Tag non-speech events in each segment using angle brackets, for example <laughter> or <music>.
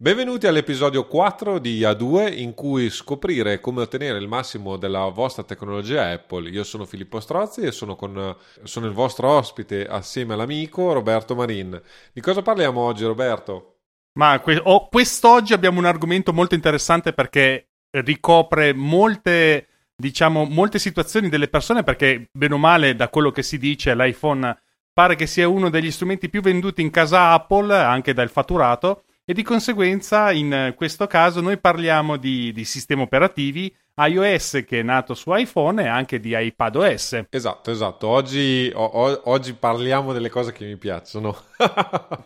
Benvenuti all'episodio 4 di A2 in cui scoprire come ottenere il massimo della vostra tecnologia Apple. Io sono Filippo Strozzi e sono, con, sono il vostro ospite assieme all'amico Roberto Marin. Di cosa parliamo oggi Roberto? Ma que- oh, quest'oggi abbiamo un argomento molto interessante perché ricopre molte, diciamo, molte situazioni delle persone perché bene o male da quello che si dice l'iPhone pare che sia uno degli strumenti più venduti in casa Apple anche dal fatturato e di conseguenza in questo caso noi parliamo di, di sistemi operativi iOS che è nato su iPhone e anche di iPadOS. Esatto, esatto. Oggi, o, oggi parliamo delle cose che mi piacciono. <laughs>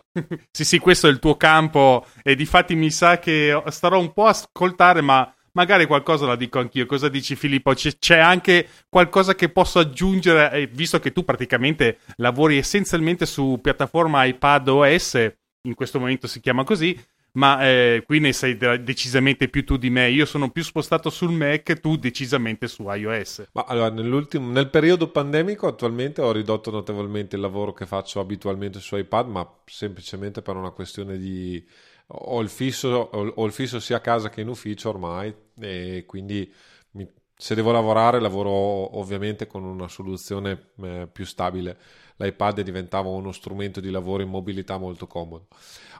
sì, sì, questo è il tuo campo e difatti mi sa che starò un po' a ascoltare, ma magari qualcosa la dico anch'io. Cosa dici Filippo? C'è, c'è anche qualcosa che posso aggiungere, eh, visto che tu praticamente lavori essenzialmente su piattaforma iPadOS in questo momento si chiama così, ma eh, qui ne sei decisamente più tu di me. Io sono più spostato sul Mac, tu decisamente su iOS. Ma allora, nel periodo pandemico attualmente ho ridotto notevolmente il lavoro che faccio abitualmente su iPad, ma semplicemente per una questione di... Ho il fisso, ho il fisso sia a casa che in ufficio ormai e quindi se devo lavorare lavoro ovviamente con una soluzione eh, più stabile l'iPad diventava uno strumento di lavoro in mobilità molto comodo.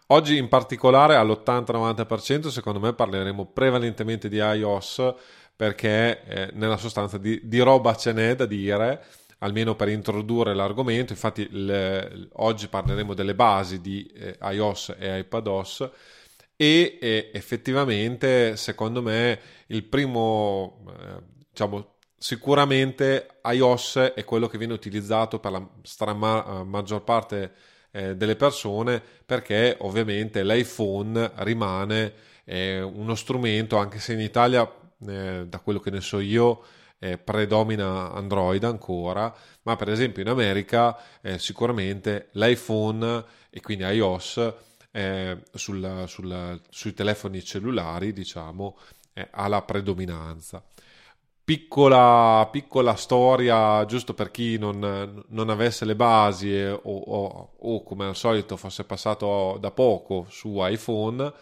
Oggi in particolare all'80-90% secondo me parleremo prevalentemente di iOS perché eh, nella sostanza di, di, roba ce n'è da dire, almeno per introdurre l'argomento. Infatti le, oggi parleremo delle basi di eh, iOS e iPadOS e eh, effettivamente secondo me il primo eh, diciamo Sicuramente iOS è quello che viene utilizzato per la strama- eh, maggior parte eh, delle persone perché ovviamente l'iPhone rimane eh, uno strumento, anche se in Italia, eh, da quello che ne so io, eh, predomina Android ancora, ma per esempio in America eh, sicuramente l'iPhone e quindi iOS sul, sul, sui telefoni cellulari, diciamo, ha la predominanza. Piccola, piccola, storia, giusto per chi non, non avesse le basi o, o, o, come al solito fosse passato da poco su iPhone.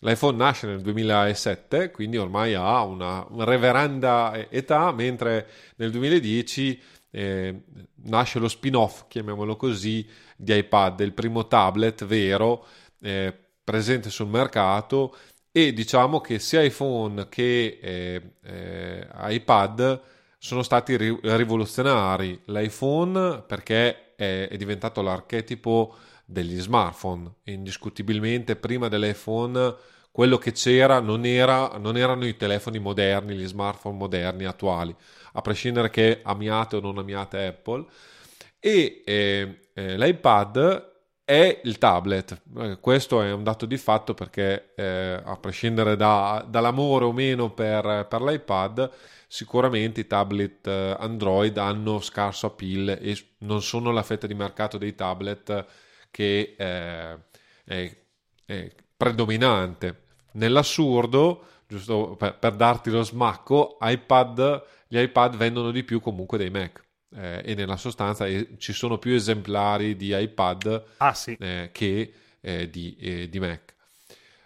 L'iPhone nasce nel 2007, quindi ormai ha una, reverenda età, mentre nel 2010 eh, nasce lo spin-off, chiamiamolo così, di iPad, il primo tablet vero eh, presente sul mercato e diciamo che sia iPhone che eh, eh, iPad sono stati ri- rivoluzionari. L'iPhone perché è, è, diventato l'archetipo degli smartphone, indiscutibilmente prima dell'iPhone quello che c'era non, era, non erano i telefoni moderni, gli smartphone moderni attuali, a prescindere che amiate o non amiate Apple. E eh, eh l'iPad è il tablet. Eh, questo è un dato di fatto perché, eh, a prescindere da, dall'amore o meno per, per, l'iPad, sicuramente i tablet eh, Android hanno scarso appeal e non sono la fetta di mercato dei tablet che eh, è, è, predominante. Nell'assurdo, giusto per, per darti lo smacco, iPad, gli iPad vendono di più comunque dei Mac eh, e nella sostanza eh, ci sono più esemplari di iPad ah, sì. eh, che eh, di, eh, di, Mac.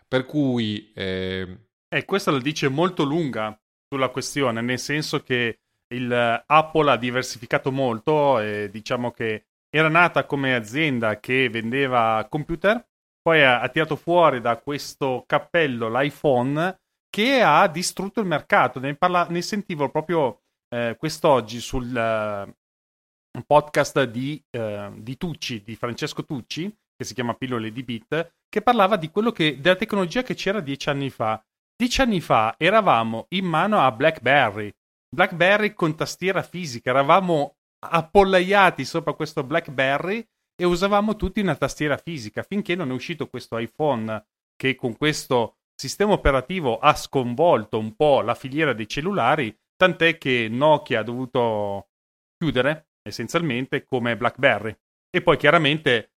Per cui... Eh, e questa la dice molto lunga sulla questione, nel senso che il Apple ha diversificato molto, e diciamo che era nata come azienda che vendeva computer, poi ha, ha tirato fuori da questo cappello l'iPhone che ha distrutto il mercato. Ne, parla, ne sentivo proprio eh, quest'oggi sul, un podcast di, eh, di, Tucci, di Francesco Tucci, che si chiama Pillole di Bit, che parlava di che, della tecnologia che c'era dieci anni fa. Dieci anni fa eravamo in mano a BlackBerry, BlackBerry con tastiera fisica, eravamo appollaiati sopra questo BlackBerry e usavamo tutti una tastiera fisica finché non è uscito questo iPhone che con questo sistema operativo ha sconvolto un po' la filiera dei cellulari, tant'è che Nokia ha dovuto chiudere essenzialmente come BlackBerry. E poi chiaramente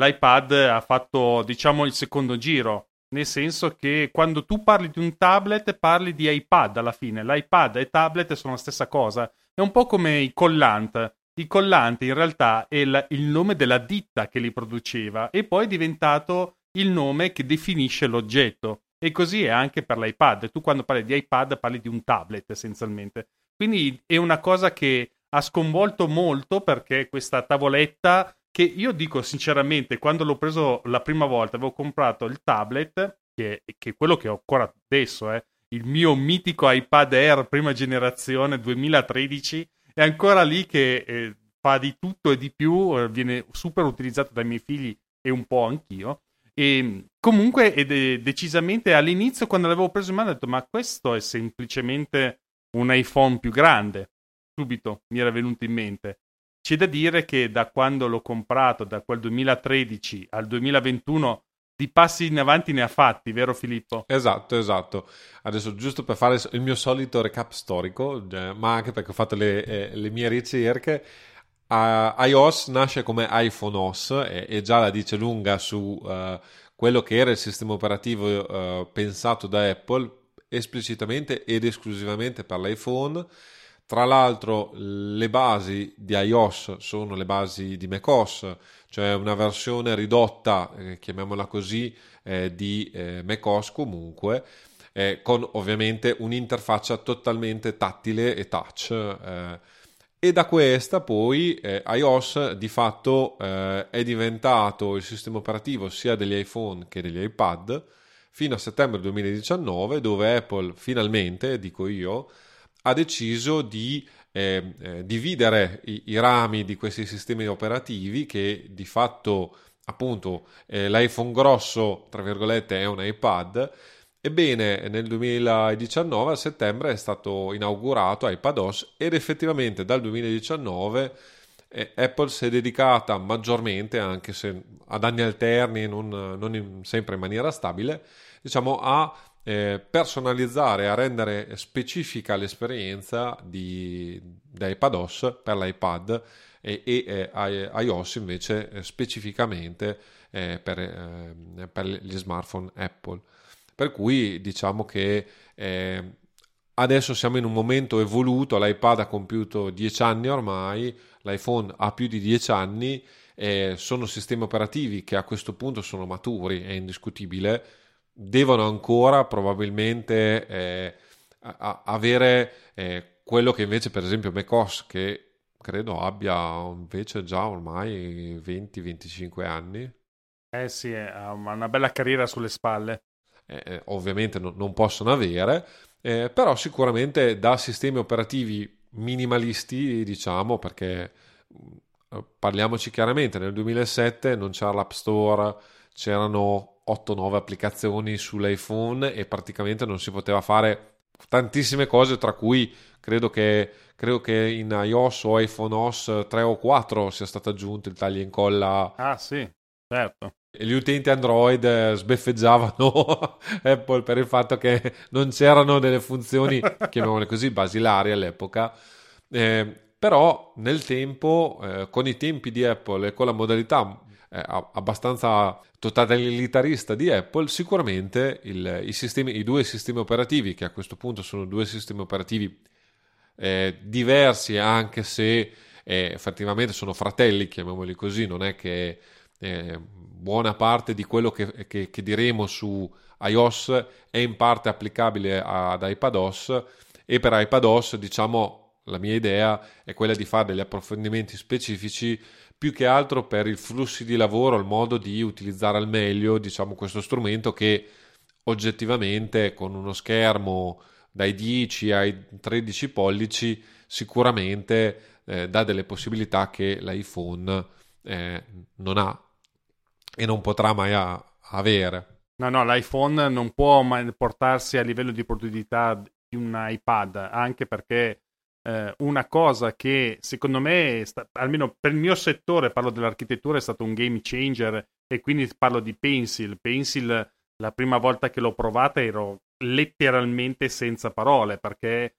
l'iPad ha fatto, diciamo, il secondo giro, nel senso che quando tu parli di un tablet parli di iPad alla fine. L'iPad e tablet sono la stessa cosa. È un po' come i collant. Il collante in realtà è il, il nome della ditta che li produceva e poi è diventato il nome che definisce l'oggetto. E così è anche per l'iPad. Tu quando parli di iPad parli di un tablet essenzialmente. Quindi è una cosa che ha sconvolto molto perché questa tavoletta che io dico sinceramente, quando l'ho preso la prima volta, avevo comprato il tablet, che, che è quello che ho ancora adesso, eh, il mio mitico iPad Air prima generazione 2013, è ancora lì che eh, fa di tutto e di più, eh, viene super utilizzato dai miei figli e un po' anch'io. E comunque, ed decisamente all'inizio, quando l'avevo preso in mano, ho detto: Ma questo è semplicemente un iPhone più grande. Subito mi era venuto in mente. C'è da dire che da quando l'ho comprato, da quel 2013 al 2021, di passi in avanti ne ha fatti, vero Filippo? Esatto, esatto. Adesso giusto per fare il mio solito recap storico, ma anche perché ho fatto le, eh, le mie ricerche, uh, iOS nasce come iPhone OS e, e, già la dice lunga su uh, quello che era il sistema operativo uh, pensato da Apple esplicitamente ed esclusivamente per l'iPhone tra l'altro le basi di iOS sono le basi di macOS, cioè una versione ridotta, eh, chiamiamola così, eh, di eh, macOS comunque, eh, con ovviamente un'interfaccia totalmente tattile e touch. Eh. e da questa poi eh, iOS di fatto è diventato il sistema operativo sia degli iPhone che degli iPad fino a settembre 2019 dove Apple finalmente, dico io, ha deciso di eh, eh, dividere i, i, rami di questi sistemi operativi che di fatto appunto eh, l'iPhone grosso tra virgolette è un iPad ebbene nel 2019 a settembre è stato inaugurato iPadOS ed effettivamente dal 2019 eh, Apple si è dedicata maggiormente anche se ad anni alterni non, non in, sempre in maniera stabile diciamo a eh, personalizzare, a rendere specifica l'esperienza di, di iPadOS per l'iPad e, e eh, iOS invece eh, specificamente eh, per, eh, per, gli smartphone Apple. Per cui diciamo che eh, adesso siamo in un momento evoluto, l'iPad ha compiuto 10 anni ormai, l'iPhone ha più di 10 anni, sono sistemi operativi che a questo punto sono maturi, è indiscutibile, devono ancora probabilmente eh, a, avere eh, quello che invece per esempio macOS che credo abbia invece già ormai 20-25 anni. Eh sì, ha una bella carriera sulle spalle. Eh, eh, ovviamente no, non possono avere, eh, però sicuramente da sistemi operativi minimalisti, diciamo, perché mm, parliamoci chiaramente, nel 2007 non c'era l'App Store, c'erano 8-9 applicazioni sull'iPhone e praticamente non si poteva fare tantissime cose, tra cui credo che, credo che in iOS o iPhone OS 3 o 4 sia stato aggiunto il taglia e incolla. Ah sì, certo. Gli utenti Android sbeffeggiavano <laughs> Apple per il fatto che non c'erano delle funzioni, <laughs> chiamiamole così, basilari all'epoca. Eh, però nel tempo, eh, con i tempi di Apple e con la modalità eh, abbastanza totalitarista di Apple, sicuramente il, i, sistemi, i, due sistemi operativi, che a questo punto sono due sistemi operativi eh, diversi, anche se eh, effettivamente sono fratelli, chiamiamoli così, non è che eh, buona parte di quello che, che, che, diremo su iOS è in parte applicabile ad iPadOS e per iPadOS diciamo la mia idea è quella di fare degli approfondimenti specifici più che altro per i flussi di lavoro, il modo di utilizzare al meglio diciamo, questo strumento che oggettivamente con uno schermo dai 10 ai 13 pollici sicuramente eh, dà delle possibilità che l'iPhone eh, non ha e non potrà mai a- avere. No, no, l'iPhone non può mai portarsi a livello di produttività di un iPad, anche perché eh, una cosa che secondo me, sta, almeno per il mio settore, parlo dell'architettura, è stato un game changer e quindi parlo di Pencil. Pencil, la prima volta che l'ho provata ero letteralmente senza parole perché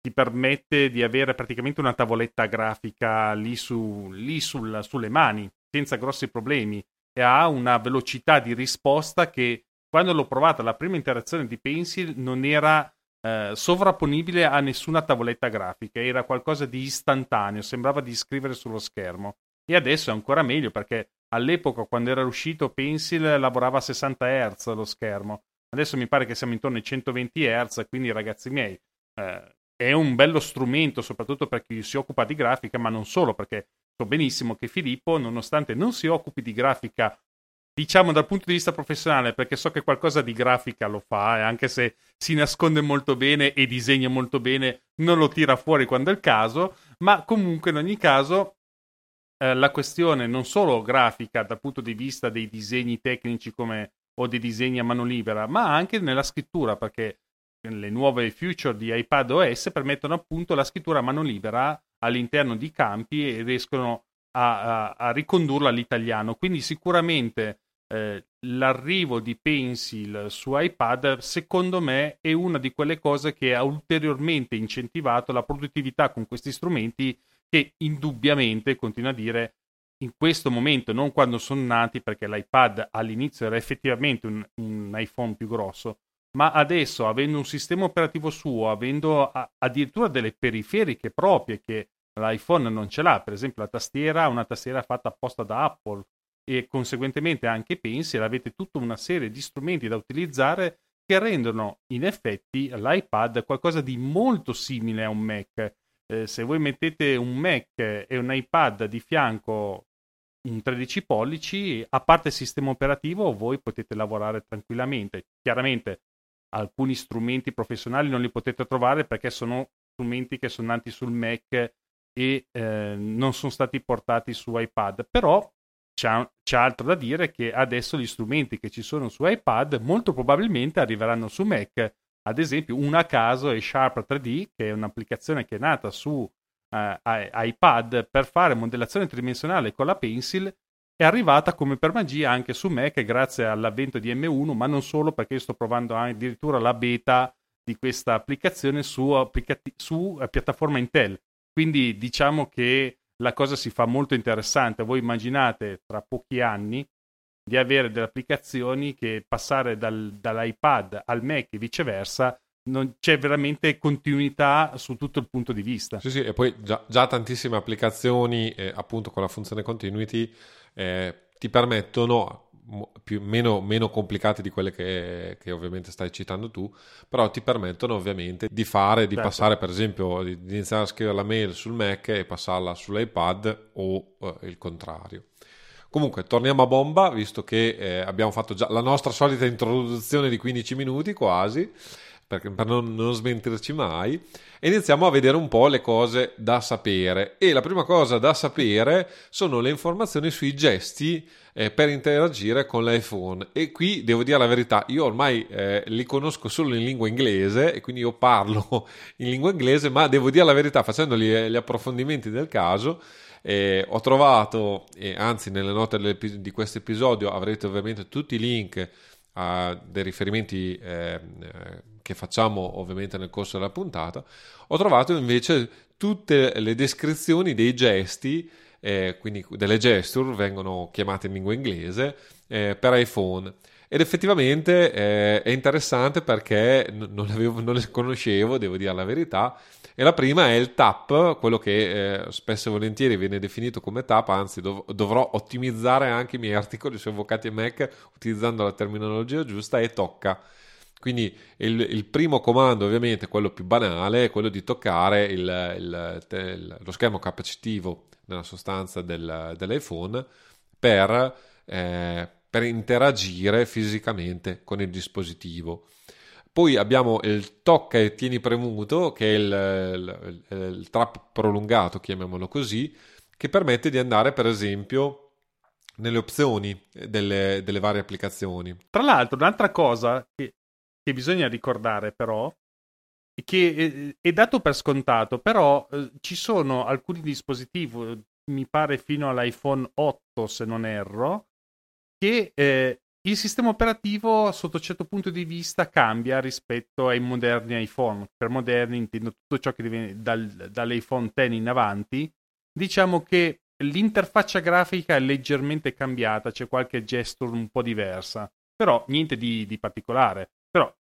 ti permette di avere praticamente una tavoletta grafica lì, su, lì sul, sulle mani senza grossi problemi e ha una velocità di risposta che quando l'ho provata la prima interazione di Pencil non era eh, sovrapponibile a nessuna tavoletta grafica, era qualcosa di istantaneo, sembrava di scrivere sullo schermo. E adesso è ancora meglio perché all'epoca quando era uscito Pencil lavorava a 60 Hz lo schermo. Adesso mi pare che siamo intorno ai 120 Hz, quindi ragazzi miei, eh, è un bello strumento soprattutto per chi si occupa di grafica, ma non solo, perché so benissimo che Filippo, nonostante non si occupi di grafica diciamo dal punto di vista professionale, perché so che qualcosa di grafica lo fa, e anche se si nasconde molto bene e disegna molto bene, non lo tira fuori quando è il caso, ma comunque in ogni caso eh, la questione non solo grafica dal punto di vista dei disegni tecnici come, o dei disegni a mano libera, ma anche nella scrittura, perché le nuove feature di iPad OS permettono appunto la scrittura a mano libera all'interno di campi e riescono a, a, a ricondurla all'italiano. Quindi sicuramente eh, l'arrivo di Pencil su iPad, secondo me, è una di quelle cose che ha ulteriormente incentivato la produttività con questi strumenti che indubbiamente, continua a dire, in questo momento, non quando sono nati, perché l'iPad all'inizio era effettivamente un, un iPhone più grosso, ma adesso, avendo un sistema operativo suo, avendo addirittura delle periferiche proprie che l'iPhone non ce l'ha, per esempio la tastiera, una tastiera fatta apposta da Apple e conseguentemente anche Pencil, avete tutta una serie di strumenti da utilizzare che rendono in effetti l'iPad qualcosa di molto simile a un Mac. Eh, se voi mettete un Mac e un iPad di fianco un 13 pollici, a parte il sistema operativo, voi potete lavorare tranquillamente. Chiaramente alcuni strumenti professionali non li potete trovare perché sono strumenti che sono nati sul Mac e eh, non sono stati portati su iPad, però c'è, c'è, altro da dire che adesso gli strumenti che ci sono su iPad molto probabilmente arriveranno su Mac. Ad esempio, un a caso è Sharp 3D, che è un'applicazione che è nata su eh, iPad per fare modellazione tridimensionale con la Pencil. È arrivata come per magia anche su Mac grazie all'avvento di M1, ma non solo perché sto provando addirittura la beta di questa applicazione su, applicati- su uh, piattaforma Intel. Quindi diciamo che la cosa si fa molto interessante. Voi immaginate tra pochi anni di avere delle applicazioni che passare dal, dall'iPad al Mac e viceversa non c'è veramente continuità su tutto il punto di vista. Sì, sì, e poi già, già tantissime applicazioni, eh, appunto con la funzione continuity, eh, ti permettono più, meno, meno, complicate di quelle che, che, ovviamente stai citando tu, però ti permettono ovviamente di fare, di certo. passare per esempio, di, di, iniziare a scrivere la mail sul Mac e passarla sull'iPad o uh, il contrario. Comunque, torniamo a bomba, visto che eh, abbiamo fatto già la nostra solita introduzione di 15 minuti quasi perché, per non, non smentirci mai, e iniziamo a vedere un po' le cose da sapere. E la prima cosa da sapere sono le informazioni sui gesti eh, per interagire con l'iPhone. E qui devo dire la verità, io ormai eh, li conosco solo in lingua inglese e quindi io parlo <laughs> in lingua inglese, ma devo dire la verità, facendo gli, gli approfondimenti del caso. Eh, ho trovato, anzi nelle note di questo episodio avrete ovviamente tutti i link a dei riferimenti eh, che facciamo ovviamente nel corso della puntata, ho trovato invece tutte le descrizioni dei gesti, eh, quindi delle gesture vengono chiamate in lingua inglese, eh, per iPhone. Ed effettivamente eh, è interessante perché non, avevo, non, le conoscevo, devo dire la verità. E la prima è il tap, quello che eh, spesso e volentieri viene definito come tap, anzi dov- dovrò ottimizzare anche i miei articoli su Avvocati e Mac utilizzando la terminologia giusta, e tocca. Quindi il, il, primo comando, ovviamente, quello più banale, è quello di toccare il, il, lo schermo capacitivo nella sostanza del, dell'iPhone per eh, per interagire fisicamente con il dispositivo. Poi abbiamo il tocca e tieni premuto, che è il, il, il trap prolungato, chiamiamolo così, che permette di andare, per esempio, nelle opzioni delle, delle varie applicazioni. Tra l'altro, un'altra cosa che, che bisogna ricordare, però, che è, dato per scontato, però eh, ci sono alcuni dispositivi, mi pare fino all'iPhone 8, se non erro, che eh, il sistema operativo sotto un certo punto di vista cambia rispetto ai moderni iPhone. Per moderni intendo tutto ciò che viene dal, dall'iPhone X in avanti. Diciamo che l'interfaccia grafica è leggermente cambiata, c'è qualche gesture un po' diversa, però niente di, di particolare.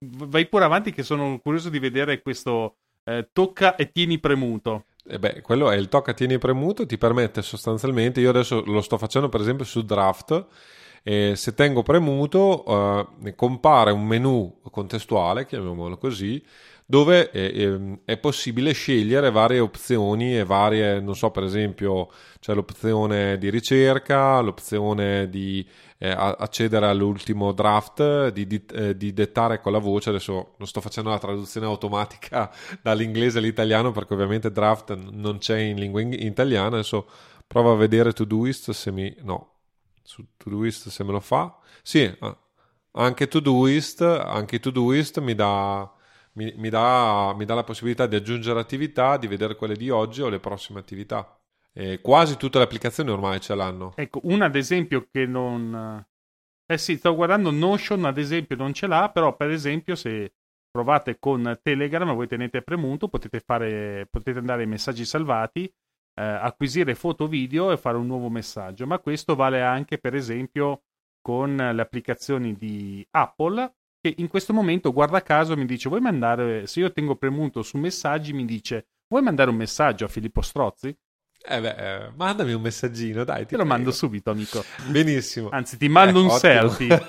Vai pure avanti che sono curioso di vedere questo eh, tocca e tieni premuto. eh beh, quello è il tocca tieni premuto, ti permette sostanzialmente, io adesso lo sto facendo per esempio su Draft, e se tengo premuto eh, compare un menu contestuale, chiamiamolo così, dove è, eh, ehm, è, possibile scegliere varie opzioni e varie, non so, per esempio c'è l'opzione di ricerca, l'opzione di eh, accedere all'ultimo draft, di, di, eh, di, dettare con la voce, adesso non sto facendo la traduzione automatica <laughs> dall'inglese all'italiano perché ovviamente draft non c'è in lingua in- italiana, adesso provo a vedere Todoist se mi... no, su Todoist se me lo fa. Sì, anche Todoist, anche Todoist mi dà mi, mi, dà, mi dà la possibilità di aggiungere attività, di vedere quelle di oggi o le prossime attività. E quasi tutte le applicazioni ormai ce l'hanno. Ecco, una ad esempio che non... Eh sì, sto guardando Notion, ad esempio, non ce l'ha, però per esempio se provate con Telegram, voi tenete premuto, potete, fare, potete andare ai messaggi salvati, eh, acquisire foto video e fare un nuovo messaggio, ma questo vale anche per esempio con le applicazioni di Apple che in questo momento, guarda caso, mi dice: Vuoi mandare? Se io tengo premuto su messaggi, mi dice: Vuoi mandare un messaggio a Filippo Strozzi? Eh beh, eh, mandami un messaggino, dai. Ti, te lo prego. mando subito, amico. Benissimo. Anzi, ti mando eh, un ottimo. selfie.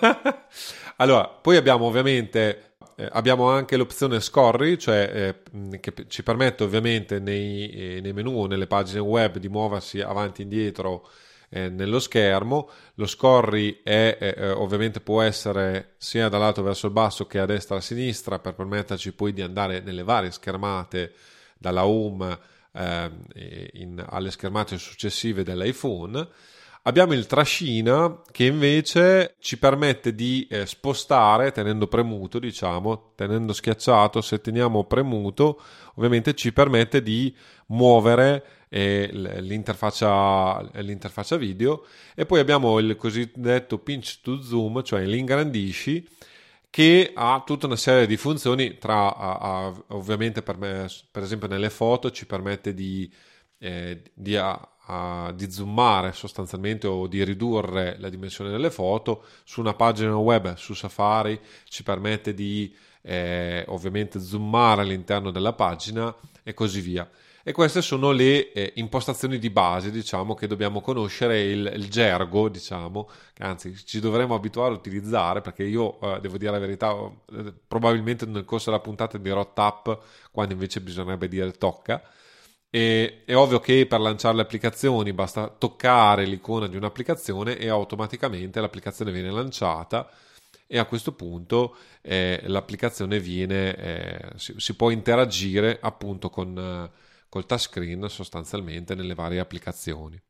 <laughs> allora, poi abbiamo ovviamente eh, abbiamo anche l'opzione scorri, cioè eh, che ci permette ovviamente nei, eh, nei menu o nelle pagine web di muoversi avanti e indietro eh, nello schermo. Lo scorri è, eh, ovviamente può essere sia dall'alto verso il basso che a destra e a sinistra per permetterci poi di andare nelle varie schermate dalla home eh, in, alle schermate successive dell'iPhone. Abbiamo il trascina che invece ci permette di eh, spostare tenendo premuto, diciamo, tenendo schiacciato, se teniamo premuto, ovviamente ci permette di muovere e l'interfaccia, l'interfaccia video. E poi abbiamo il cosiddetto pinch to zoom, cioè l'ingrandisci che ha tutta una serie di funzioni tra a, a, ovviamente per, me, per, esempio nelle foto ci permette di, eh, di, a, di, zoomare sostanzialmente o di ridurre la dimensione delle foto. Su una pagina web su Safari ci permette di eh, ovviamente zoomare all'interno della pagina e così via e queste sono le eh, impostazioni di base, diciamo, che dobbiamo conoscere, il, il, gergo, diciamo, anzi ci dovremmo abituare a utilizzare, perché io, eh, devo dire la verità, eh, probabilmente nel corso della puntata dirò tap, quando invece bisognerebbe dire tocca. E, è ovvio che per lanciare le applicazioni basta toccare l'icona di un'applicazione e automaticamente l'applicazione viene lanciata e a questo punto eh, l'applicazione viene, eh, si, si, può interagire appunto con eh, col touchscreen sostanzialmente nelle varie applicazioni.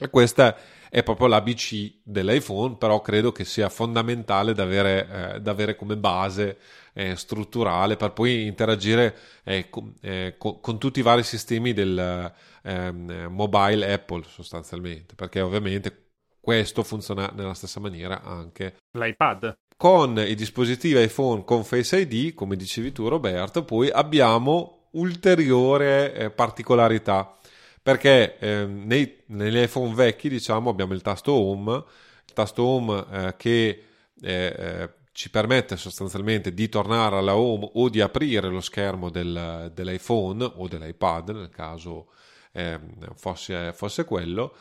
E questa è proprio l'ABC dell'iPhone, però credo che sia fondamentale da avere, eh, da avere come base eh, strutturale per poi interagire eh, con, eh, con, con, tutti i vari sistemi del ehm, mobile Apple sostanzialmente, perché ovviamente questo funziona nella stessa maniera anche l'iPad. Con i dispositivi iPhone con Face ID, come dicevi tu Roberto, poi abbiamo ulteriore eh, particolarità perché eh, nei, negli iPhone vecchi diciamo abbiamo il tasto home il tasto home eh, che eh, eh, ci permette sostanzialmente di tornare alla home o di aprire lo schermo del, dell'iPhone o dell'iPad nel caso ehm, fosse, fosse quello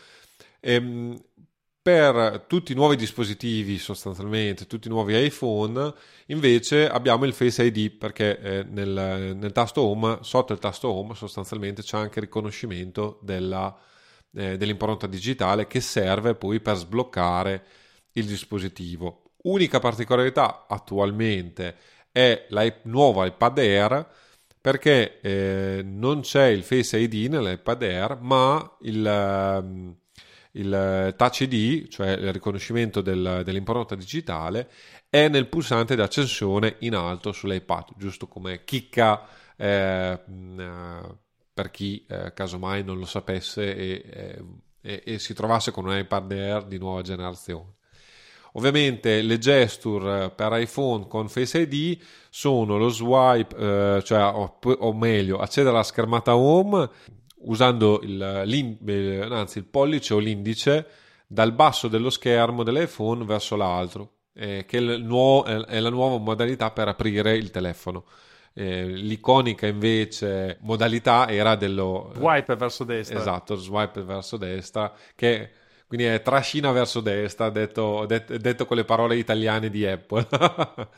ehm, per tutti i nuovi dispositivi, sostanzialmente, tutti i nuovi iPhone, invece abbiamo il Face ID perché eh, nel, nel, tasto Home, sotto il tasto Home, sostanzialmente c'è anche il riconoscimento della, eh, dell'impronta digitale che serve poi per sbloccare il dispositivo. Unica particolarità attualmente è il nuovo iPad Air perché eh, non c'è il Face ID nell'iPad Air, ma il ehm, il eh, Touch ID, cioè il riconoscimento del, dell'impronta digitale, è nel pulsante di accensione in alto sull'iPad, giusto come chicca eh, mm, per chi eh, casomai non lo sapesse e, eh, e, e, si trovasse con un iPad Air di nuova generazione. Ovviamente le gesture per iPhone con Face ID sono lo swipe, eh, cioè o, o meglio accedere alla schermata home usando il, anzi, il pollice o l'indice dal basso dello schermo dell'iPhone verso l'altro, eh, che è, nuovo, è, la nuova modalità per aprire il telefono. eh, l'iconica invece modalità era dello swipe verso destra. Esatto, swipe verso destra, che quindi è trascina verso destra, detto, detto, detto con le parole italiane di Apple. <laughs>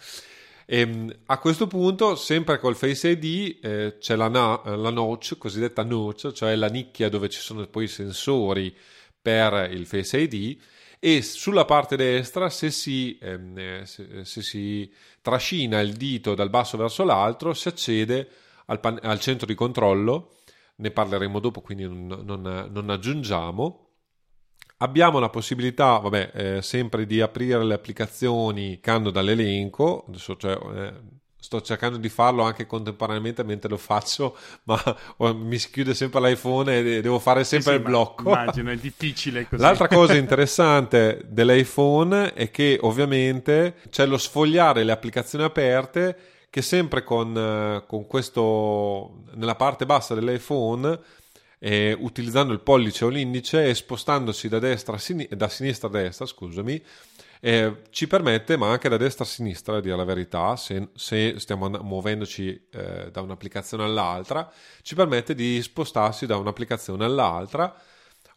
e, ehm, a questo punto, sempre col Face ID, eh, c'è la, na- la notch, cosiddetta notch, cioè la nicchia dove ci sono poi i sensori per il Face ID e sulla parte destra se si, ehm, se, se si, trascina il dito dal basso verso l'alto si accede al, pan- al centro di controllo. Ne parleremo dopo quindi non, non, non aggiungiamo Abbiamo la possibilità, vabbè, eh, sempre di aprire le applicazioni cando dall'elenco, adesso cioè, eh, sto cercando di farlo anche contemporaneamente mentre lo faccio, <laughs> ma oh, mi si chiude sempre l'iPhone e devo fare sempre sì, il blocco. Immagino, è difficile così. L'altra <laughs> cosa interessante dell'iPhone è che ovviamente c'è lo sfogliare le applicazioni aperte che sempre con, eh, con questo, nella parte bassa dell'iPhone eh, utilizzando il pollice o l'indice e spostandosi da, destra a sin- da sinistra a destra, scusami, eh, ci permette, ma anche da destra a sinistra, a dire la verità, se, se stiamo and- muovendoci eh, da un'applicazione all'altra, ci permette di spostarsi da un'applicazione all'altra.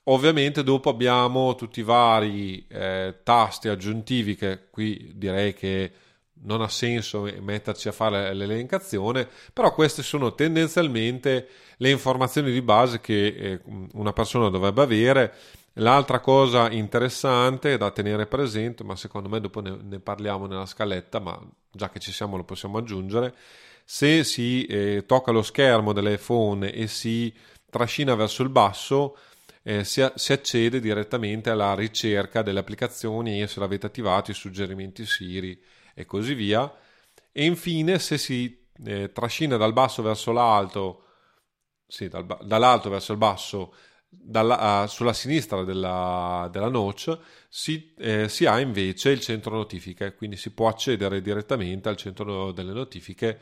Ovviamente dopo abbiamo tutti i vari eh, tasti aggiuntivi che qui direi che non ha senso metterci a fare l'elencazione, però queste sono tendenzialmente le informazioni di base che eh, una persona dovrebbe avere. L'altra cosa interessante da tenere presente, ma secondo me dopo ne, parliamo nella scaletta, ma già che ci siamo lo possiamo aggiungere, se si eh, tocca lo schermo dell'iPhone e si trascina verso il basso, eh, si, si, accede direttamente alla ricerca delle applicazioni e se l'avete attivato i suggerimenti Siri e così via. E infine, se si eh, trascina dal basso verso l'alto, sì, dal, dall'alto verso il basso, dalla, uh, sulla sinistra della, della notch, si, eh, si, ha invece il centro notifiche, quindi si può accedere direttamente al centro delle notifiche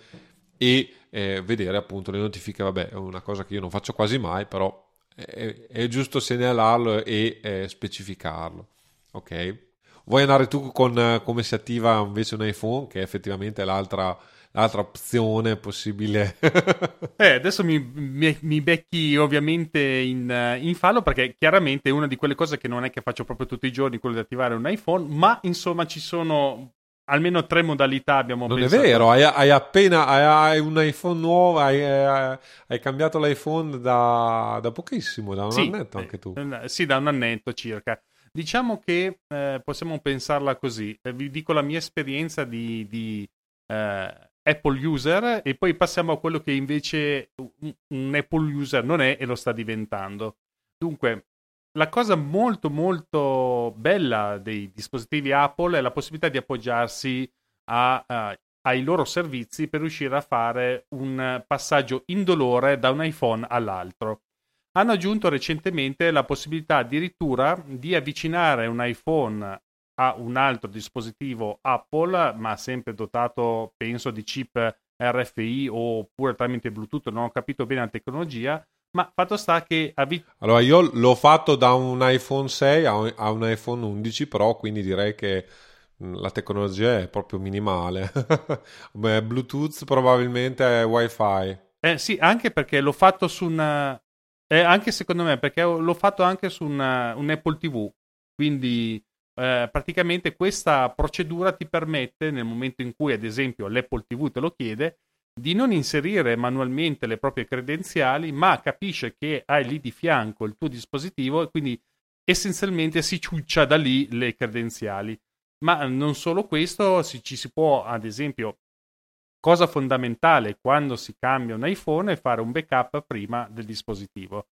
e eh, vedere appunto le notifiche. Vabbè, è una cosa che io non faccio quasi mai, però è, è giusto segnalarlo e eh, specificarlo. Ok? Vuoi andare tu con uh, come si attiva invece un iPhone, che effettivamente è l'altra, l'altra opzione possibile? <laughs> eh, adesso mi, mi, mi, becchi ovviamente in, in, fallo perché chiaramente è una di quelle cose che non è che faccio proprio tutti i giorni, quello di attivare un iPhone, ma insomma ci sono almeno tre modalità abbiamo non pensato. è vero hai, hai appena hai, hai, un iPhone nuovo hai, hai cambiato l'iPhone da, da, pochissimo da un sì, annetto anche tu eh, sì da un annetto circa Diciamo che eh, possiamo pensarla così. Eh, vi dico la mia esperienza di, di eh, Apple user e poi passiamo a quello che invece un, Apple user non è e lo sta diventando. Dunque, la cosa molto molto bella dei dispositivi Apple è la possibilità di appoggiarsi a, a, ai loro servizi per riuscire a fare un passaggio indolore da un iPhone all'altro hanno aggiunto recentemente la possibilità addirittura di avvicinare un iPhone a un altro dispositivo Apple, ma sempre dotato, penso, di chip RFI oppure tramite Bluetooth, non ho capito bene la tecnologia, ma fatto sta che... Avvi- allora, io l'ho fatto da un iPhone 6 a un, a un iPhone 11 Pro, quindi direi che mm, la tecnologia è proprio minimale. <laughs> Bluetooth probabilmente è Wi-Fi. Eh sì, anche perché l'ho fatto su una, eh, anche secondo me, perché l'ho fatto anche su una, un Apple TV. Quindi eh, praticamente questa procedura ti permette, nel momento in cui, ad esempio, l'Apple TV te lo chiede, di non inserire manualmente le proprie credenziali, ma capisce che hai lì di fianco il tuo dispositivo e quindi essenzialmente si ciuccia da lì le credenziali. Ma non solo questo, si, ci si può, ad esempio, cosa fondamentale quando si cambia un iPhone è fare un backup prima del dispositivo.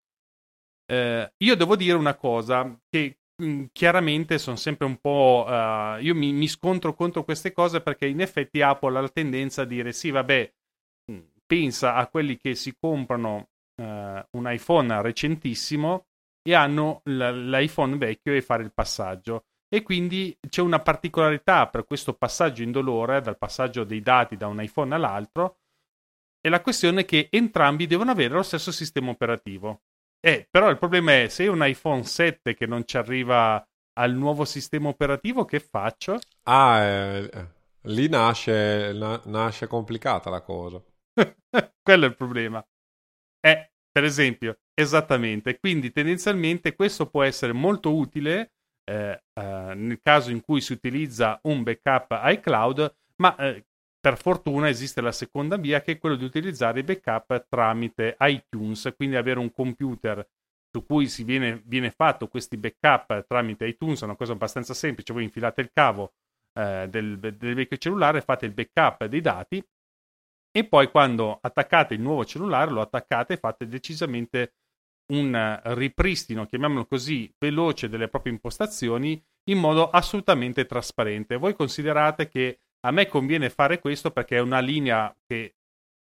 Eh, io devo dire una cosa che mm, chiaramente sono sempre un po'... Uh, io mi, mi, scontro contro queste cose perché in effetti Apple ha la tendenza a dire sì, vabbè, mm, pensa a quelli che si comprano uh, un iPhone recentissimo e hanno l- l'iPhone vecchio e fare il passaggio e quindi c'è una particolarità per questo passaggio indolore, dal passaggio dei dati da un iPhone all'altro, e la questione è che entrambi devono avere lo stesso sistema operativo. Eh, però il problema è se un iPhone 7 che non ci arriva al nuovo sistema operativo, che faccio? Ah, eh, lì nasce, na- nasce complicata la cosa. <laughs> Quello è il problema. È, per esempio, esattamente. Quindi tendenzialmente questo può essere molto utile eh, eh, nel caso in cui si utilizza un backup iCloud, ma eh, per fortuna esiste la seconda via che è quello di utilizzare i backup tramite iTunes, quindi avere un computer su cui si viene, viene fatto questi backup tramite iTunes, è una cosa abbastanza semplice, voi infilate il cavo eh, del, del vecchio cellulare, fate il backup dei dati e poi quando attaccate il nuovo cellulare lo attaccate e fate decisamente un ripristino, chiamiamolo così, veloce delle proprie impostazioni in modo assolutamente trasparente. Voi considerate che a me conviene fare questo perché è una linea che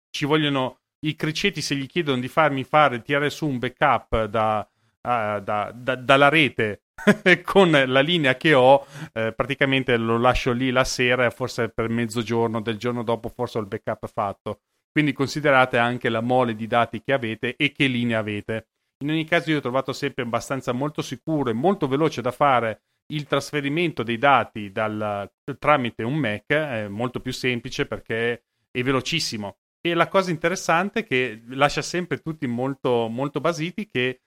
ci vogliono i criceti se gli chiedono di farmi fare, tirare su un backup da, uh, da, da, dalla rete <laughs> con la linea che ho, eh, praticamente lo lascio lì la sera e forse per mezzogiorno del giorno dopo forse ho il backup fatto. Quindi considerate anche la mole di dati che avete e che linea avete. In ogni caso io ho trovato sempre abbastanza molto sicuro e molto veloce da fare il trasferimento dei dati dal, tramite un Mac, è molto più semplice perché è velocissimo. E la cosa interessante che lascia sempre tutti molto, molto basiti che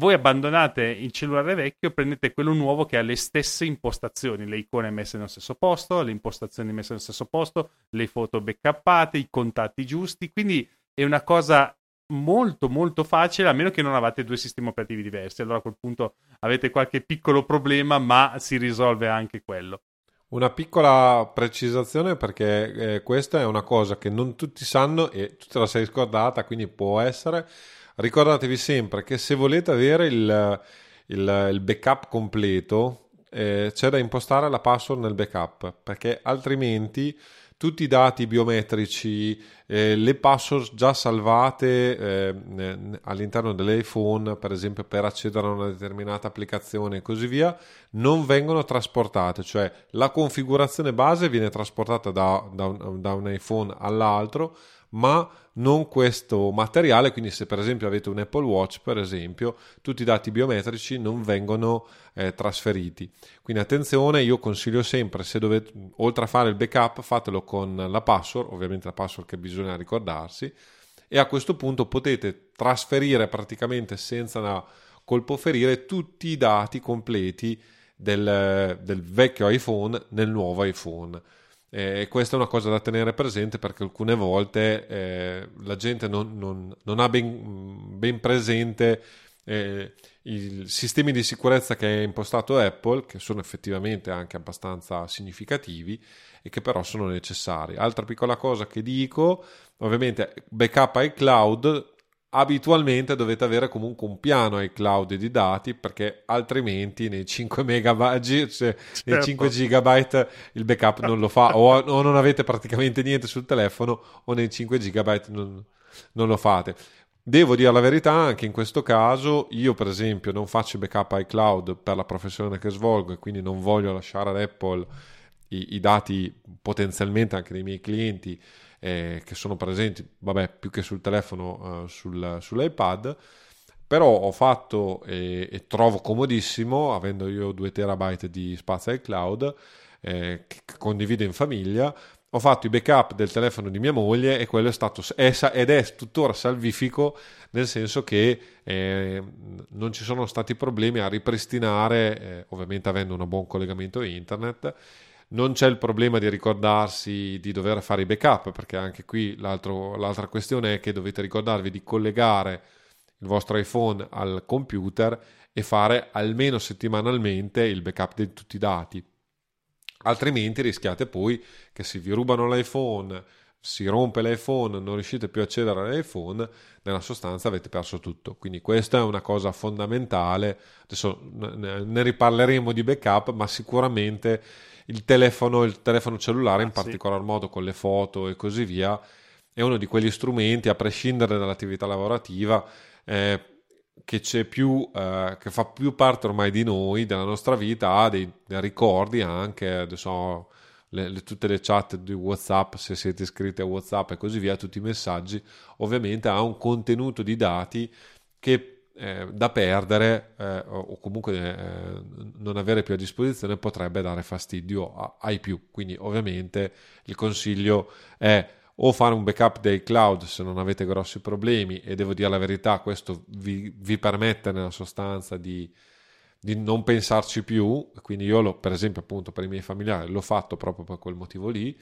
voi abbandonate il cellulare vecchio e prendete quello nuovo che ha le stesse impostazioni, le icone messe nello stesso posto, le impostazioni messe nello stesso posto, le foto backuppate, i contatti giusti, quindi è una cosa molto molto facile a meno che non avete due sistemi operativi diversi. Allora a quel punto avete qualche piccolo problema ma si risolve anche quello. Una piccola precisazione perché eh, questa è una cosa che non tutti sanno e tu te la sei scordata quindi può essere. Ricordatevi sempre che se volete avere il, il, il backup completo eh, c'è da impostare la password nel backup perché altrimenti tutti i dati biometrici, eh, le password già salvate eh, all'interno dell'iPhone, per esempio per accedere a una determinata applicazione e così via, non vengono trasportate, cioè la configurazione base viene trasportata da, da, un, da un iPhone all'altro, ma non questo materiale, quindi se per esempio avete un Apple Watch, per esempio, tutti i dati biometrici non vengono eh, trasferiti. Quindi attenzione, io consiglio sempre, se dovete, oltre a fare il backup, fatelo con la password, ovviamente la password che bisogna ricordarsi, e a questo punto potete trasferire praticamente senza colpo ferire tutti i dati completi del, del vecchio iPhone nel nuovo iPhone. E questa è una cosa da tenere presente perché alcune volte eh, la gente non, non, non ha ben, ben presente eh, i sistemi di sicurezza che ha impostato Apple, che sono effettivamente anche abbastanza significativi e che però sono necessari. Altra piccola cosa che dico, ovviamente backup iCloud abitualmente dovete avere comunque un piano ai cloud di dati perché altrimenti nei 5 megabyte <laughs> cioè certo. nei 5 gigabyte il backup non lo fa o, o, non avete praticamente niente sul telefono o nei 5 gigabyte non, non lo fate Devo dire la verità, anche in questo caso, io per esempio non faccio backup iCloud per la professione che svolgo e quindi non voglio lasciare ad Apple i, i dati potenzialmente anche dei miei clienti eh, che sono presenti, vabbè, più che sul telefono, eh, sul, sull'iPad. Però ho fatto e, e, trovo comodissimo, avendo io 2 terabyte di spazio iCloud, eh, che condivido in famiglia, ho fatto i backup del telefono di mia moglie e quello è stato è, ed è tuttora salvifico nel senso che eh, non ci sono stati problemi a ripristinare eh, ovviamente avendo un buon collegamento internet non c'è il problema di ricordarsi di dover fare i backup, perché anche qui l'altra questione è che dovete ricordarvi di collegare il vostro iPhone al computer e fare almeno settimanalmente il backup di tutti i dati. Altrimenti rischiate poi che se vi rubano l'iPhone, si rompe l'iPhone, non riuscite più a accedere all'iPhone, nella sostanza avete perso tutto. Quindi questa è una cosa fondamentale. Adesso ne riparleremo di backup, ma sicuramente il telefono, il telefono cellulare, ah, in particolar sì. modo con le foto e così via, è uno di quegli strumenti, a prescindere dall'attività lavorativa, eh, che, c'è più, eh, che fa più parte ormai di noi, della nostra vita, dei, dei ricordi anche, adesso le, le, tutte le chat di WhatsApp, se siete iscritti a WhatsApp e così via, tutti i messaggi, ovviamente ha un contenuto di dati che eh, da perdere eh, o comunque eh, non avere più a disposizione potrebbe dare fastidio a, ai più. Quindi ovviamente il consiglio è o fare un backup dei cloud se non avete grossi problemi e devo dire la verità, questo vi, vi permette nella sostanza di, di, non pensarci più, quindi io lo, per esempio appunto per i miei familiari l'ho fatto proprio per quel motivo lì,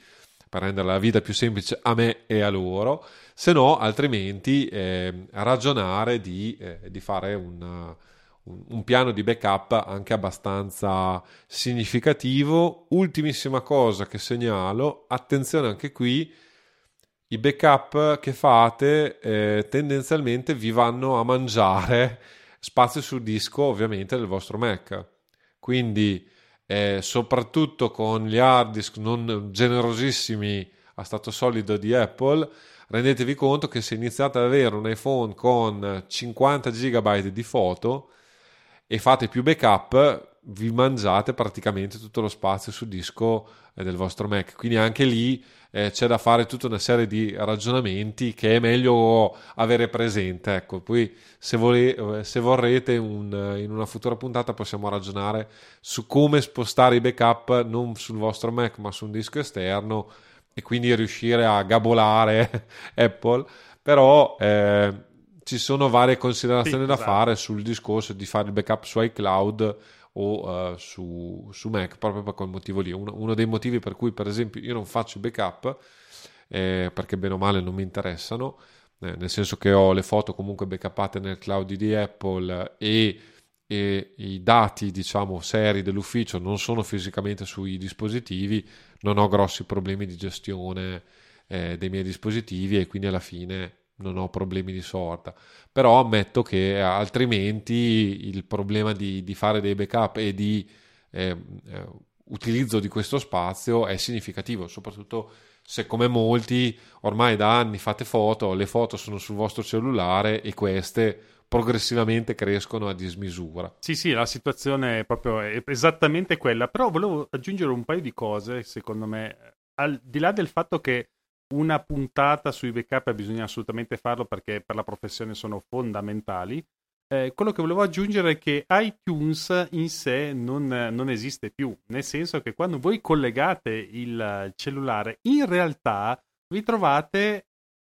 per rendere la vita più semplice a me e a loro, se no altrimenti eh, ragionare di, eh, di fare una, un, un piano di backup anche abbastanza significativo. Ultimissima cosa che segnalo, attenzione anche qui, i backup che fate eh, tendenzialmente vi vanno a mangiare spazio sul disco ovviamente del vostro Mac. Quindi eh, soprattutto con gli hard disk non generosissimi a stato solido di Apple, rendetevi conto che se iniziate ad avere un iPhone con 50 GB di foto e fate più backup, vi mangiate praticamente tutto lo spazio sul disco del vostro Mac. Quindi anche lì eh, c'è da fare tutta una serie di ragionamenti che è meglio avere presente. Ecco, poi se, vole- se vorrete un, in una futura puntata possiamo ragionare su come spostare i backup non sul vostro Mac ma su un disco esterno e quindi riuscire a gabolare <laughs> Apple. Però eh, ci sono varie considerazioni sì, da esatto. fare sul discorso di fare il backup su iCloud o uh, su, su, Mac proprio per quel motivo lì. Uno, uno, dei motivi per cui, per esempio, io non faccio backup eh, perché bene o male non mi interessano, eh, nel senso che ho le foto comunque backupate nel cloud di Apple e, e i dati, diciamo, seri dell'ufficio non sono fisicamente sui dispositivi, non ho grossi problemi di gestione eh, dei miei dispositivi e quindi alla fine non ho problemi di sorta, però ammetto che altrimenti il problema di, di fare dei backup e di eh, eh, utilizzo di questo spazio è significativo, soprattutto se come molti ormai da anni fate foto, le foto sono sul vostro cellulare e queste progressivamente crescono a dismisura. Sì, sì, la situazione è proprio è esattamente quella, però volevo aggiungere un paio di cose, secondo me, al di là del fatto che una puntata sui backup bisogna assolutamente farlo perché per la professione sono fondamentali. Eh, quello che volevo aggiungere è che iTunes in sé non, non, esiste più, nel senso che quando voi collegate il cellulare, in realtà vi trovate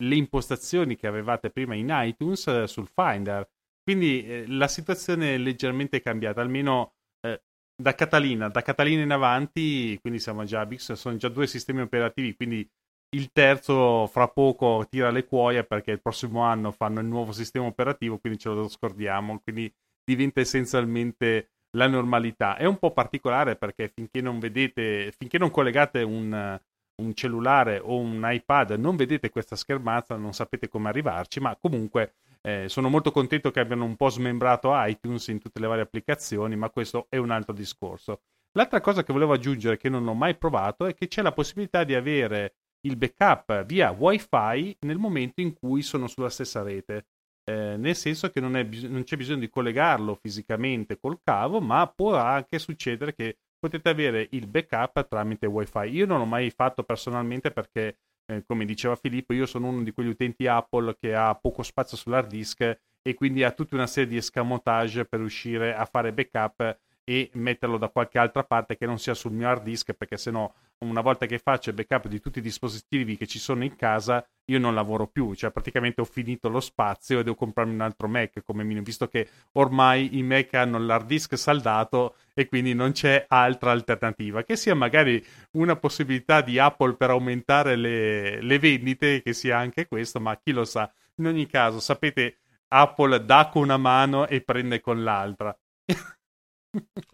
le impostazioni che avevate prima in iTunes eh, sul Finder. Quindi eh, la situazione è leggermente cambiata, almeno eh, da Catalina. Da Catalina in avanti, quindi siamo già sono già due sistemi operativi, quindi il terzo fra poco tira le cuoia perché il prossimo anno fanno il nuovo sistema operativo, quindi ce lo scordiamo, quindi diventa essenzialmente la normalità. È un po' particolare perché finché non vedete, finché non collegate un, un cellulare o un iPad, non vedete questa schermata, non sapete come arrivarci, ma comunque eh, sono molto contento che abbiano un po' smembrato iTunes in tutte le varie applicazioni, ma questo è un altro discorso. L'altra cosa che volevo aggiungere che non ho mai provato è che c'è la possibilità di avere il backup via wifi nel momento in cui sono sulla stessa rete. Eh, nel senso che non, è, non, c'è bisogno di collegarlo fisicamente col cavo, ma può anche succedere che potete avere il backup tramite wifi. Io non l'ho mai fatto personalmente perché, eh, come diceva Filippo, io sono uno di quegli utenti Apple che ha poco spazio sull'hard disk e quindi ha tutta una serie di escamotage per riuscire a fare backup e metterlo da qualche altra parte che non sia sul mio hard disk perché sennò una volta che faccio il backup di tutti i dispositivi che ci sono in casa io non lavoro più cioè praticamente ho finito lo spazio e devo comprarmi un altro Mac come minimo visto che ormai i Mac hanno l'hard disk saldato e quindi non c'è altra alternativa. Che sia magari una possibilità di Apple per aumentare le, le vendite che sia anche questo ma chi lo sa? In ogni caso sapete Apple dà con una mano e prende con l'altra <laughs>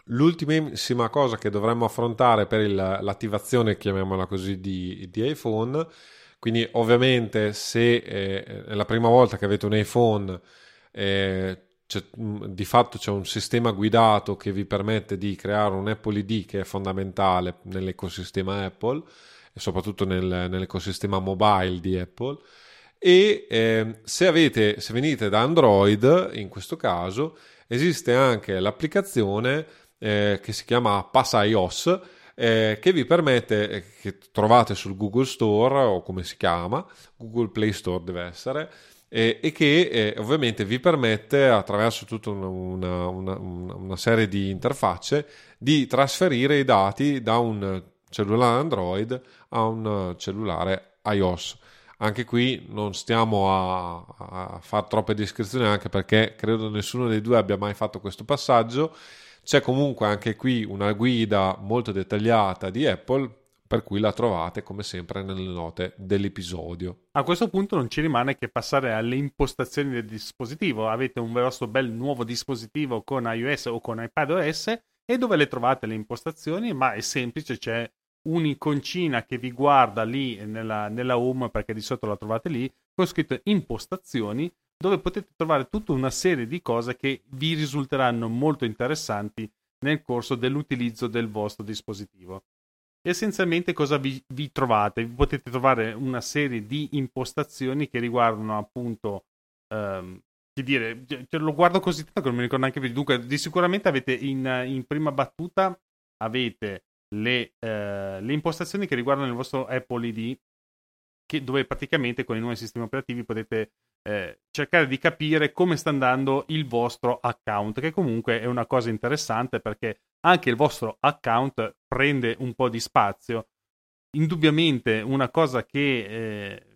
L'ultimissima cosa che dovremmo affrontare per il, l'attivazione, chiamiamola così, di, di, iPhone, quindi ovviamente se eh, è la prima volta che avete un iPhone, eh, di fatto c'è un sistema guidato che vi permette di creare un Apple ID che è fondamentale nell'ecosistema Apple e soprattutto nel, nell'ecosistema mobile di Apple. E eh, se, avete, se venite da Android, in questo caso, esiste anche l'applicazione eh, che si chiama PassIOS eh, che vi permette, eh, che trovate sul Google Store o come si chiama, Google Play Store deve essere, e che eh, ovviamente vi permette attraverso tutta una, una, una, una, serie di interfacce di trasferire i dati da un cellulare Android a un cellulare iOS. Anche qui non stiamo a, a fare troppe descrizioni anche perché credo nessuno dei due abbia mai fatto questo passaggio. C'è comunque anche qui una guida molto dettagliata di Apple per cui la trovate come sempre nelle note dell'episodio. A questo punto non ci rimane che passare alle impostazioni del dispositivo. Avete un vostro bel nuovo dispositivo con iOS o con iPadOS e dove le trovate le impostazioni? Ma è semplice, c'è un'iconcina che vi guarda lì nella, nella home perché di sotto la trovate lì con scritto impostazioni dove potete trovare tutta una serie di cose che vi risulteranno molto interessanti nel corso dell'utilizzo del vostro dispositivo. Essenzialmente cosa vi, vi trovate? Potete trovare una serie di impostazioni che riguardano appunto ehm, che dire, cioè, lo guardo così tanto che non mi ricordo neanche più. Dunque, di sicuramente avete in, in prima battuta avete le, eh, le, impostazioni che riguardano il vostro Apple ID, che, dove praticamente con i nuovi sistemi operativi potete eh, cercare di capire come sta andando il vostro account, che comunque è una cosa interessante perché anche il vostro account prende un po' di spazio. Indubbiamente una cosa che eh,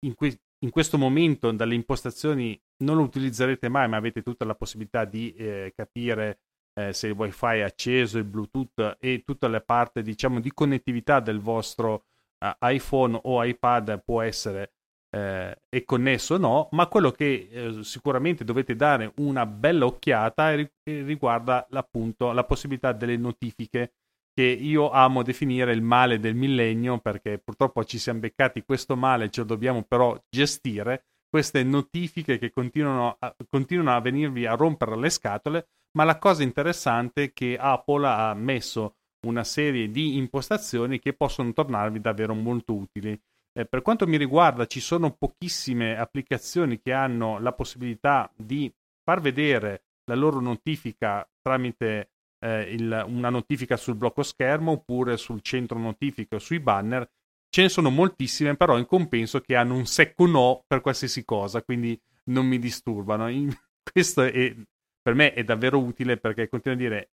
in, que- in, questo momento dalle impostazioni non lo utilizzerete mai, ma avete tutta la possibilità di eh, capire eh, se il wifi è acceso, il bluetooth e tutta la parte diciamo di connettività del vostro uh, iPhone o iPad può essere eh, è connesso o no, ma quello che eh, sicuramente dovete dare una bella occhiata riguarda appunto la possibilità delle notifiche che io amo definire il male del millennio perché purtroppo ci siamo beccati questo male, ce lo dobbiamo però gestire, queste notifiche che continuano a, continuano a venirvi a rompere le scatole, ma la cosa interessante è che Apple ha messo una serie di impostazioni che possono tornarvi davvero molto utili. Eh, per quanto mi riguarda, ci sono pochissime applicazioni che hanno la possibilità di far vedere la loro notifica tramite eh, il, una notifica sul blocco schermo oppure sul centro notifica o sui banner. Ce ne sono moltissime, però in compenso che hanno un secco no per qualsiasi cosa, quindi non mi disturbano. <laughs> questo è, per me è davvero utile perché continua a dire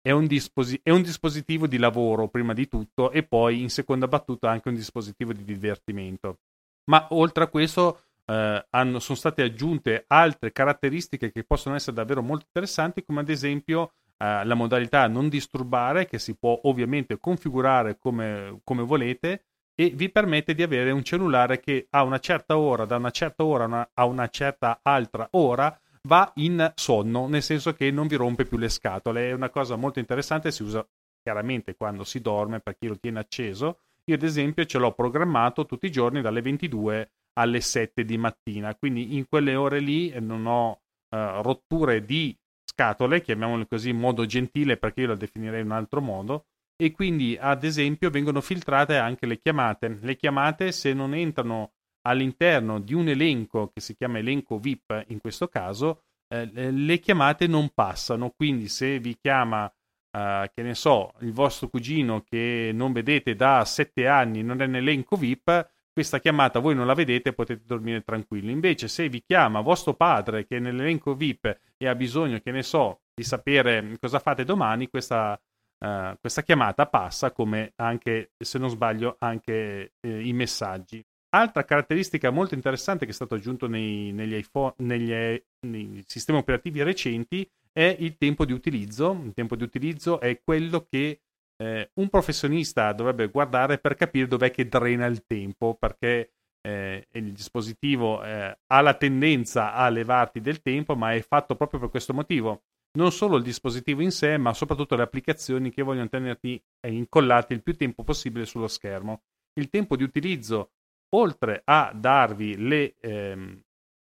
è un, disposi- è un, dispositivo di lavoro prima di tutto e poi in seconda battuta anche un dispositivo di divertimento. Ma oltre a questo eh, hanno, sono state aggiunte altre caratteristiche che possono essere davvero molto interessanti, come ad esempio eh, la modalità non disturbare, che si può ovviamente configurare come, come volete e vi permette di avere un cellulare che a una certa ora, da una certa ora a una certa altra ora, va in sonno, nel senso che non vi rompe più le scatole. È una cosa molto interessante, si usa chiaramente quando si dorme per chi lo tiene acceso. Io ad esempio ce l'ho programmato tutti i giorni dalle 22 alle 7 di mattina, quindi in quelle ore lì non ho uh, rotture di scatole, chiamiamole così in modo gentile perché io la definirei in un altro modo, e quindi ad esempio vengono filtrate anche le chiamate. Le chiamate se non entrano all'interno di un elenco che si chiama elenco VIP in questo caso, eh, le chiamate non passano, quindi se vi chiama, eh, che ne so, il vostro cugino che non vedete da sette anni, non è nell'elenco VIP, questa chiamata voi non la vedete e potete dormire tranquilli. Invece se vi chiama vostro padre che è nell'elenco VIP e ha bisogno, che ne so, di sapere cosa fate domani, questa, uh, questa chiamata passa come anche, se non sbaglio, anche eh, i messaggi. Altra caratteristica molto interessante che è stato aggiunto nei, negli, iPhone, negli, nei sistemi operativi recenti è il tempo di utilizzo. Il tempo di utilizzo è quello che eh, un professionista dovrebbe guardare per capire dov'è che drena il tempo, perché eh, il dispositivo eh, ha la tendenza a levarti del tempo, ma è fatto proprio per questo motivo. Non solo il dispositivo in sé, ma soprattutto le applicazioni che vogliono tenerti incollati il più tempo possibile sullo schermo. Il tempo di utilizzo oltre a darvi le, ehm,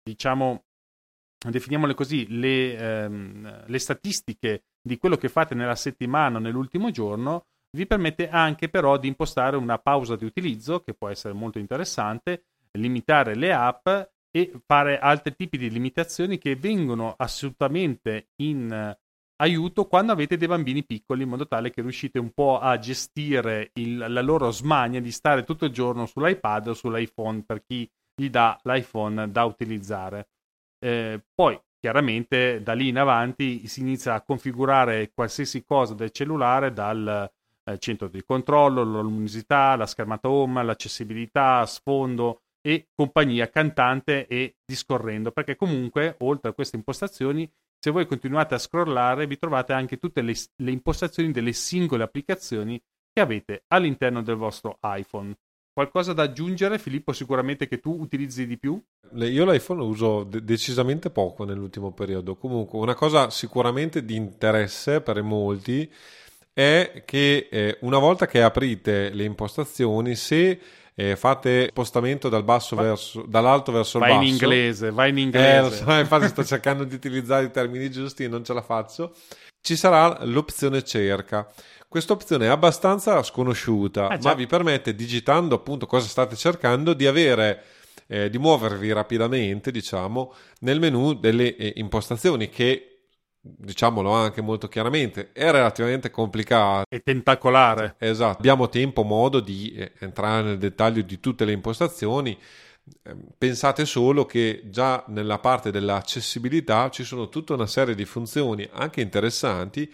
diciamo, definiamole così, le, ehm, le statistiche di quello che fate nella settimana o nell'ultimo giorno, vi permette anche però di impostare una pausa di utilizzo, che può essere molto interessante, limitare le app e fare altri tipi di limitazioni che vengono assolutamente in aiuto quando avete dei bambini piccoli in modo tale che riuscite un po' a gestire il, la loro smania di stare tutto il giorno sull'iPad o sull'iPhone per chi gli dà l'iPhone da utilizzare. Eh, poi chiaramente da lì in avanti si inizia a configurare qualsiasi cosa del cellulare dal, eh, centro di controllo, la luminosità, la schermata home, l'accessibilità, sfondo e compagnia cantante e discorrendo, perché comunque oltre a queste impostazioni, se voi continuate a scrollare vi trovate anche tutte le, le impostazioni delle singole applicazioni che avete all'interno del vostro iPhone. Qualcosa da aggiungere, Filippo, sicuramente che tu utilizzi di più? Io l'iPhone lo uso de- decisamente poco nell'ultimo periodo. Comunque, una cosa sicuramente di interesse per molti è che eh, una volta che aprite le impostazioni, se eh, fate spostamento dal basso Va- verso, dall'alto verso il basso. Vai in inglese, vai in inglese. Eh, so, infatti sto cercando di utilizzare i termini giusti e non ce la faccio. Ci sarà l'opzione cerca. Questa opzione è abbastanza sconosciuta, eh, ma vi permette, digitando appunto cosa state cercando, di avere eh, di muovervi rapidamente, diciamo, nel menu delle eh, impostazioni che diciamolo anche molto chiaramente, è relativamente complicato. E tentacolare. Esatto, abbiamo tempo, modo di eh, entrare nel dettaglio di tutte le impostazioni. Ehm, pensate solo che già nella parte dell'accessibilità ci sono tutta una serie di funzioni anche interessanti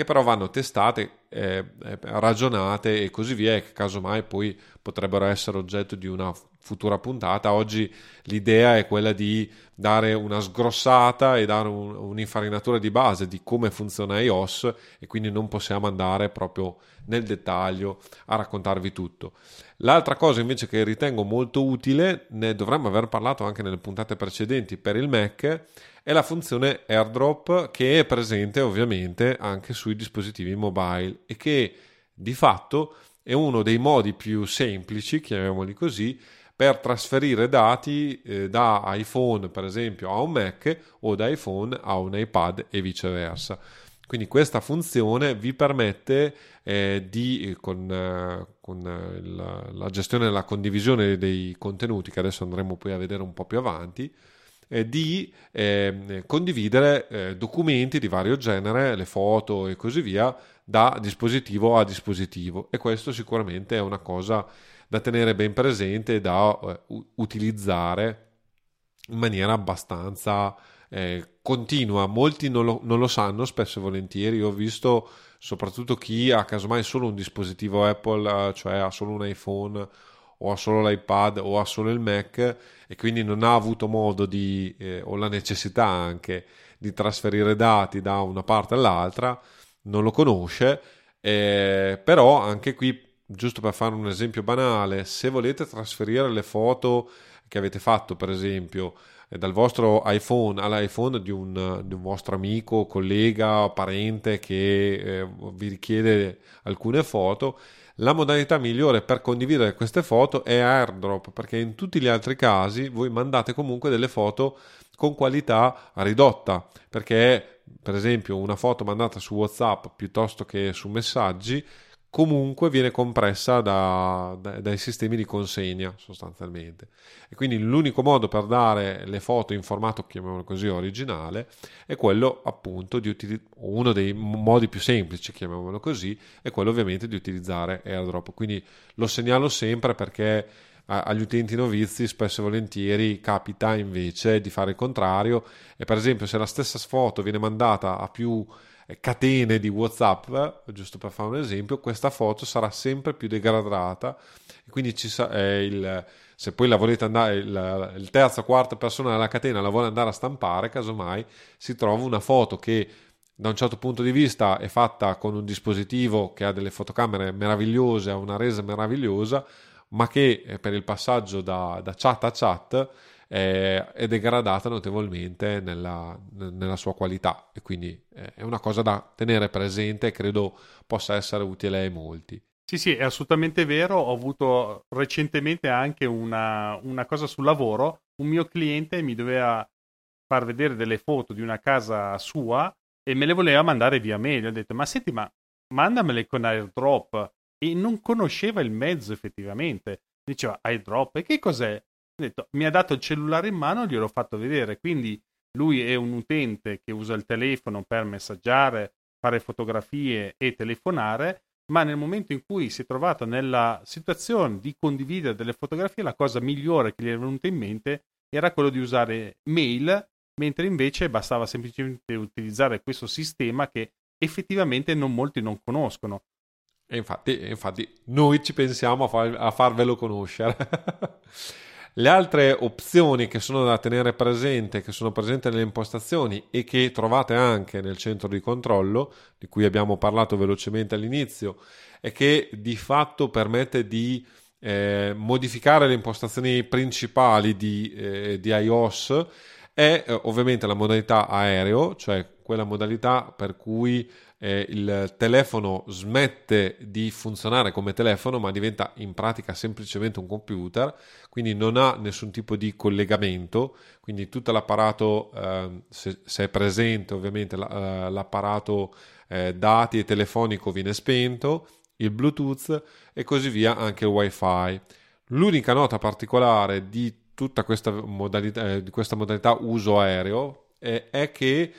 che però vanno testate, eh, eh ragionate e così via, che casomai poi potrebbero essere oggetto di una futura puntata. Oggi l'idea è quella di dare una sgrossata e dare un, un'infarinatura di base di come funziona iOS e quindi non possiamo andare proprio nel dettaglio a raccontarvi tutto. L'altra cosa invece che ritengo molto utile, ne dovremmo aver parlato anche nelle puntate precedenti per il Mac, è la funzione AirDrop che è presente ovviamente anche sui dispositivi mobile e che di fatto è uno dei modi più semplici, chiamiamoli così, per trasferire dati eh, da iPhone per esempio a un Mac o da iPhone a un iPad e viceversa. Quindi questa funzione vi permette eh, di, con, eh, con il, la gestione e la condivisione dei contenuti, che adesso andremo poi a vedere un po' più avanti, eh, di ehm, condividere eh, documenti di vario genere, le foto e così via, da dispositivo a dispositivo. E questo sicuramente è una cosa da tenere ben presente e da uh, utilizzare in maniera abbastanza eh, continua. Molti non lo, non lo, sanno spesso e volentieri. Io ho visto soprattutto chi ha casomai solo un dispositivo Apple, eh, cioè ha solo un iPhone o ha solo l'iPad o ha solo il Mac e quindi non ha avuto modo di, eh, o la necessità anche di trasferire dati da una parte all'altra, non lo conosce, eh, però anche qui giusto per fare un esempio banale, se volete trasferire le foto che avete fatto, per esempio, eh, dal vostro iPhone all'iPhone di un, di un vostro amico, collega, parente che eh, vi richiede alcune foto, la modalità migliore per condividere queste foto è AirDrop, perché in tutti gli altri casi voi mandate comunque delle foto con qualità ridotta, perché per esempio una foto mandata su WhatsApp piuttosto che su messaggi comunque viene compressa da, da, dai sistemi di consegna sostanzialmente. E quindi l'unico modo per dare le foto in formato chiamiamolo così originale è quello appunto di utilizzare uno dei modi più semplici chiamiamolo così è quello ovviamente di utilizzare airdrop. Quindi lo segnalo sempre perché agli utenti novizi spesso e volentieri capita invece di fare il contrario. E per esempio se la stessa foto viene mandata a più catene di WhatsApp, giusto per fare un esempio, questa foto sarà sempre più degradata. Quindi sa- eh, il, se poi la volete andare, il, il terzo o quarta persona della catena la vuole andare a stampare, casomai si trova una foto che da un certo punto di vista è fatta con un dispositivo che ha delle fotocamere meravigliose, ha una resa meravigliosa, ma che eh, per il passaggio da, da chat a chat eh, è degradata notevolmente nella, nella, sua qualità e quindi eh, è una cosa da tenere presente e credo possa essere utile ai molti. Sì, sì, è assolutamente vero. Ho avuto recentemente anche una, una cosa sul lavoro. Un mio cliente mi doveva far vedere delle foto di una casa sua e me le voleva mandare via mail. Ho detto, ma senti, ma mandamele con airdrop. E non conosceva il mezzo effettivamente. Diceva airdrop, e che cos'è? Detto, mi ha dato il cellulare in mano, gliel'ho fatto vedere, quindi lui è un utente che usa il telefono per messaggiare, fare fotografie e telefonare, ma nel momento in cui si è trovato nella situazione di condividere delle fotografie, la cosa migliore che gli è venuta in mente era quello di usare mail, mentre invece bastava semplicemente utilizzare questo sistema che effettivamente non molti non conoscono. E infatti, infatti noi ci pensiamo a, far, a farvelo conoscere. <laughs> Le altre opzioni che sono da tenere presente, che sono presenti nelle impostazioni e che trovate anche nel centro di controllo, di cui abbiamo parlato velocemente all'inizio, è che di fatto permette di eh, modificare le impostazioni principali di, eh, di iOS è eh, ovviamente la modalità aereo, cioè quella modalità per cui eh, il telefono smette di funzionare come telefono ma diventa in pratica semplicemente un computer, quindi non ha nessun tipo di collegamento, quindi tutto l'apparato, eh, se, se, è presente ovviamente la, eh, l'apparato eh, dati e telefonico viene spento, il Bluetooth e così via anche il WiFi. L'unica nota particolare di tutta questa modalità, eh, di questa modalità uso aereo è, è che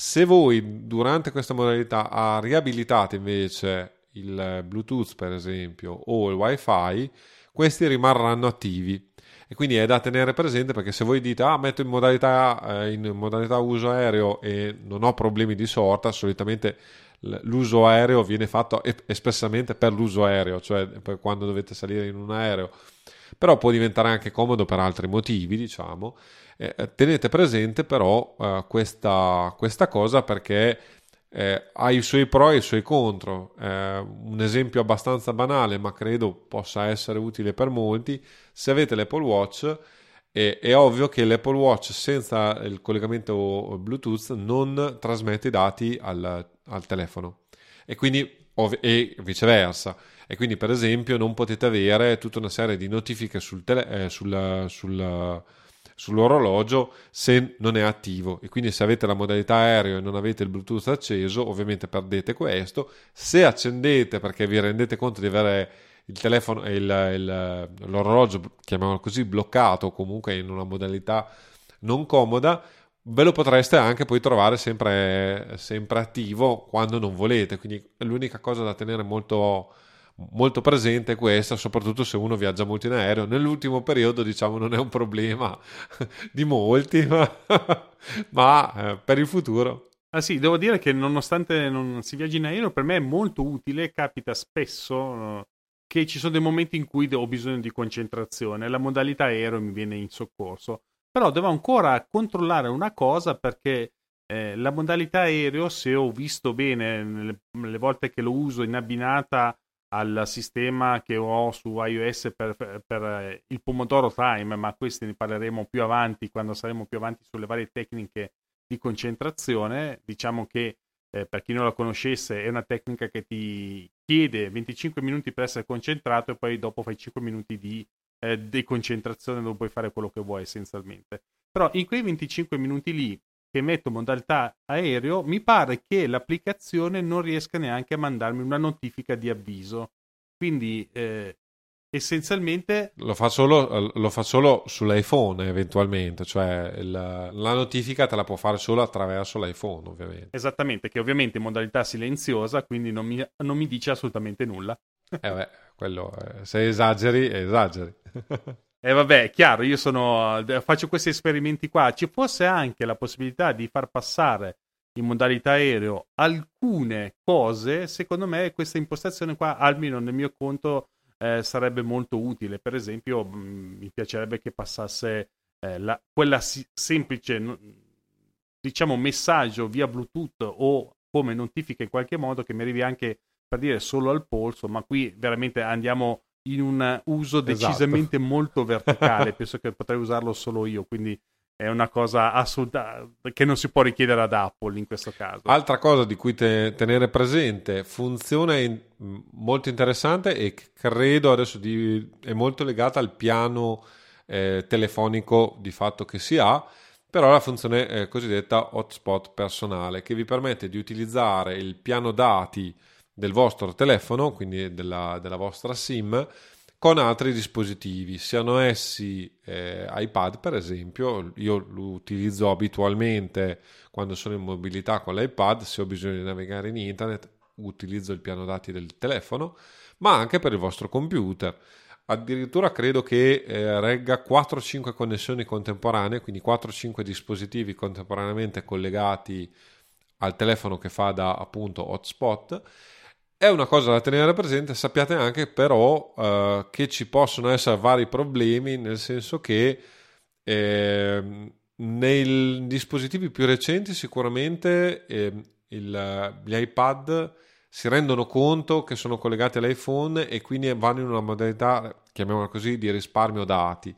se voi durante questa modalità riabilitate invece il Bluetooth, per esempio, o il WiFi, questi rimarranno attivi. E quindi è da tenere presente perché se voi dite, ah, metto in modalità, eh, in modalità uso aereo e non ho problemi di sorta, solitamente l'uso aereo viene fatto espressamente per l'uso aereo, cioè per quando dovete salire in un aereo. Però può diventare anche comodo per altri motivi, diciamo. Eh, eh, tenete presente però eh, questa, questa, cosa perché eh, ha i suoi pro e i suoi contro. Eh, un esempio abbastanza banale, ma credo possa essere utile per molti. Se avete l'Apple Watch, è, ovvio che l'Apple Watch senza il collegamento Bluetooth non trasmette i dati al, al telefono e quindi e viceversa. E quindi, per esempio, non potete avere tutta una serie di notifiche sul, tele- eh, sul, sul sull'orologio se non è attivo. E quindi se avete la modalità aereo e non avete il Bluetooth acceso ovviamente perdete questo. Se accendete perché vi rendete conto di avere il telefono e l'orologio chiamiamolo così bloccato comunque in una modalità non comoda ve lo potreste anche poi trovare sempre, sempre attivo quando non volete. Quindi l'unica cosa da tenere molto molto presente questa, soprattutto se uno viaggia molto in aereo. Nell'ultimo periodo, diciamo, non è un problema <laughs> di molti, ma, <laughs> ma eh, per il futuro. Ah sì, devo dire che nonostante non si viaggi in aereo, per me è molto utile, capita spesso eh, che ci sono dei momenti in cui ho bisogno di concentrazione, la modalità aereo mi viene in soccorso, però devo ancora controllare una cosa perché eh, la modalità aereo, se ho visto bene le, le volte che lo uso in abbinata al sistema che ho su iOS per, per, eh, il Pomodoro Time, ma questi ne parleremo più avanti quando saremo più avanti sulle varie tecniche di concentrazione. Diciamo che eh, per chi non la conoscesse è una tecnica che ti chiede 25 minuti per essere concentrato e poi dopo fai 5 minuti di eh, deconcentrazione dove puoi fare quello che vuoi essenzialmente. Però in quei 25 minuti lì che metto modalità aereo, mi pare che l'applicazione non riesca neanche a mandarmi una notifica di avviso. Quindi eh, essenzialmente lo fa, solo, lo fa solo sull'iPhone eventualmente, cioè il, la notifica te la può fare solo attraverso l'iPhone ovviamente. Esattamente, che ovviamente è in modalità silenziosa, quindi non mi, non mi dice assolutamente nulla. eh beh, quello, eh, se esageri, esageri. <laughs> E eh vabbè, chiaro, io sono, faccio questi esperimenti qua. Ci fosse anche la possibilità di far passare in modalità aereo alcune cose, secondo me questa impostazione qua, almeno nel mio conto, eh, sarebbe molto utile. Per esempio, mh, mm, mi piacerebbe che passasse eh, la, quella si- semplice, diciamo, messaggio via Bluetooth o come notifica in qualche modo che mi arrivi anche per dire solo al polso, ma qui veramente andiamo in un uso esatto. decisamente esatto. molto verticale. Penso che potrei usarlo solo io, quindi è una cosa assoluta che non si può richiedere ad Apple in questo caso. Altra cosa di cui te, tenere presente, funzione in, molto interessante e credo adesso di, è molto legata al piano eh, telefonico di fatto che si ha, però la funzione eh, cosiddetta hotspot personale che vi permette di utilizzare il piano dati del vostro telefono, quindi della, della vostra SIM, con altri dispositivi, siano essi eh, iPad per esempio, io lo utilizzo abitualmente quando sono in mobilità con l'iPad, se ho bisogno di navigare in internet utilizzo il piano dati del telefono, ma anche per il vostro computer. Addirittura credo che eh, regga 4-5 connessioni contemporanee, quindi 4-5 dispositivi contemporaneamente collegati al telefono che fa da appunto hotspot È una cosa da tenere presente, sappiate anche però eh, che ci possono essere vari problemi, nel senso che eh, nei dispositivi più recenti sicuramente eh, il, gli iPad si rendono conto che sono collegati all'iPhone e quindi vanno in una modalità, chiamiamola così, di risparmio dati.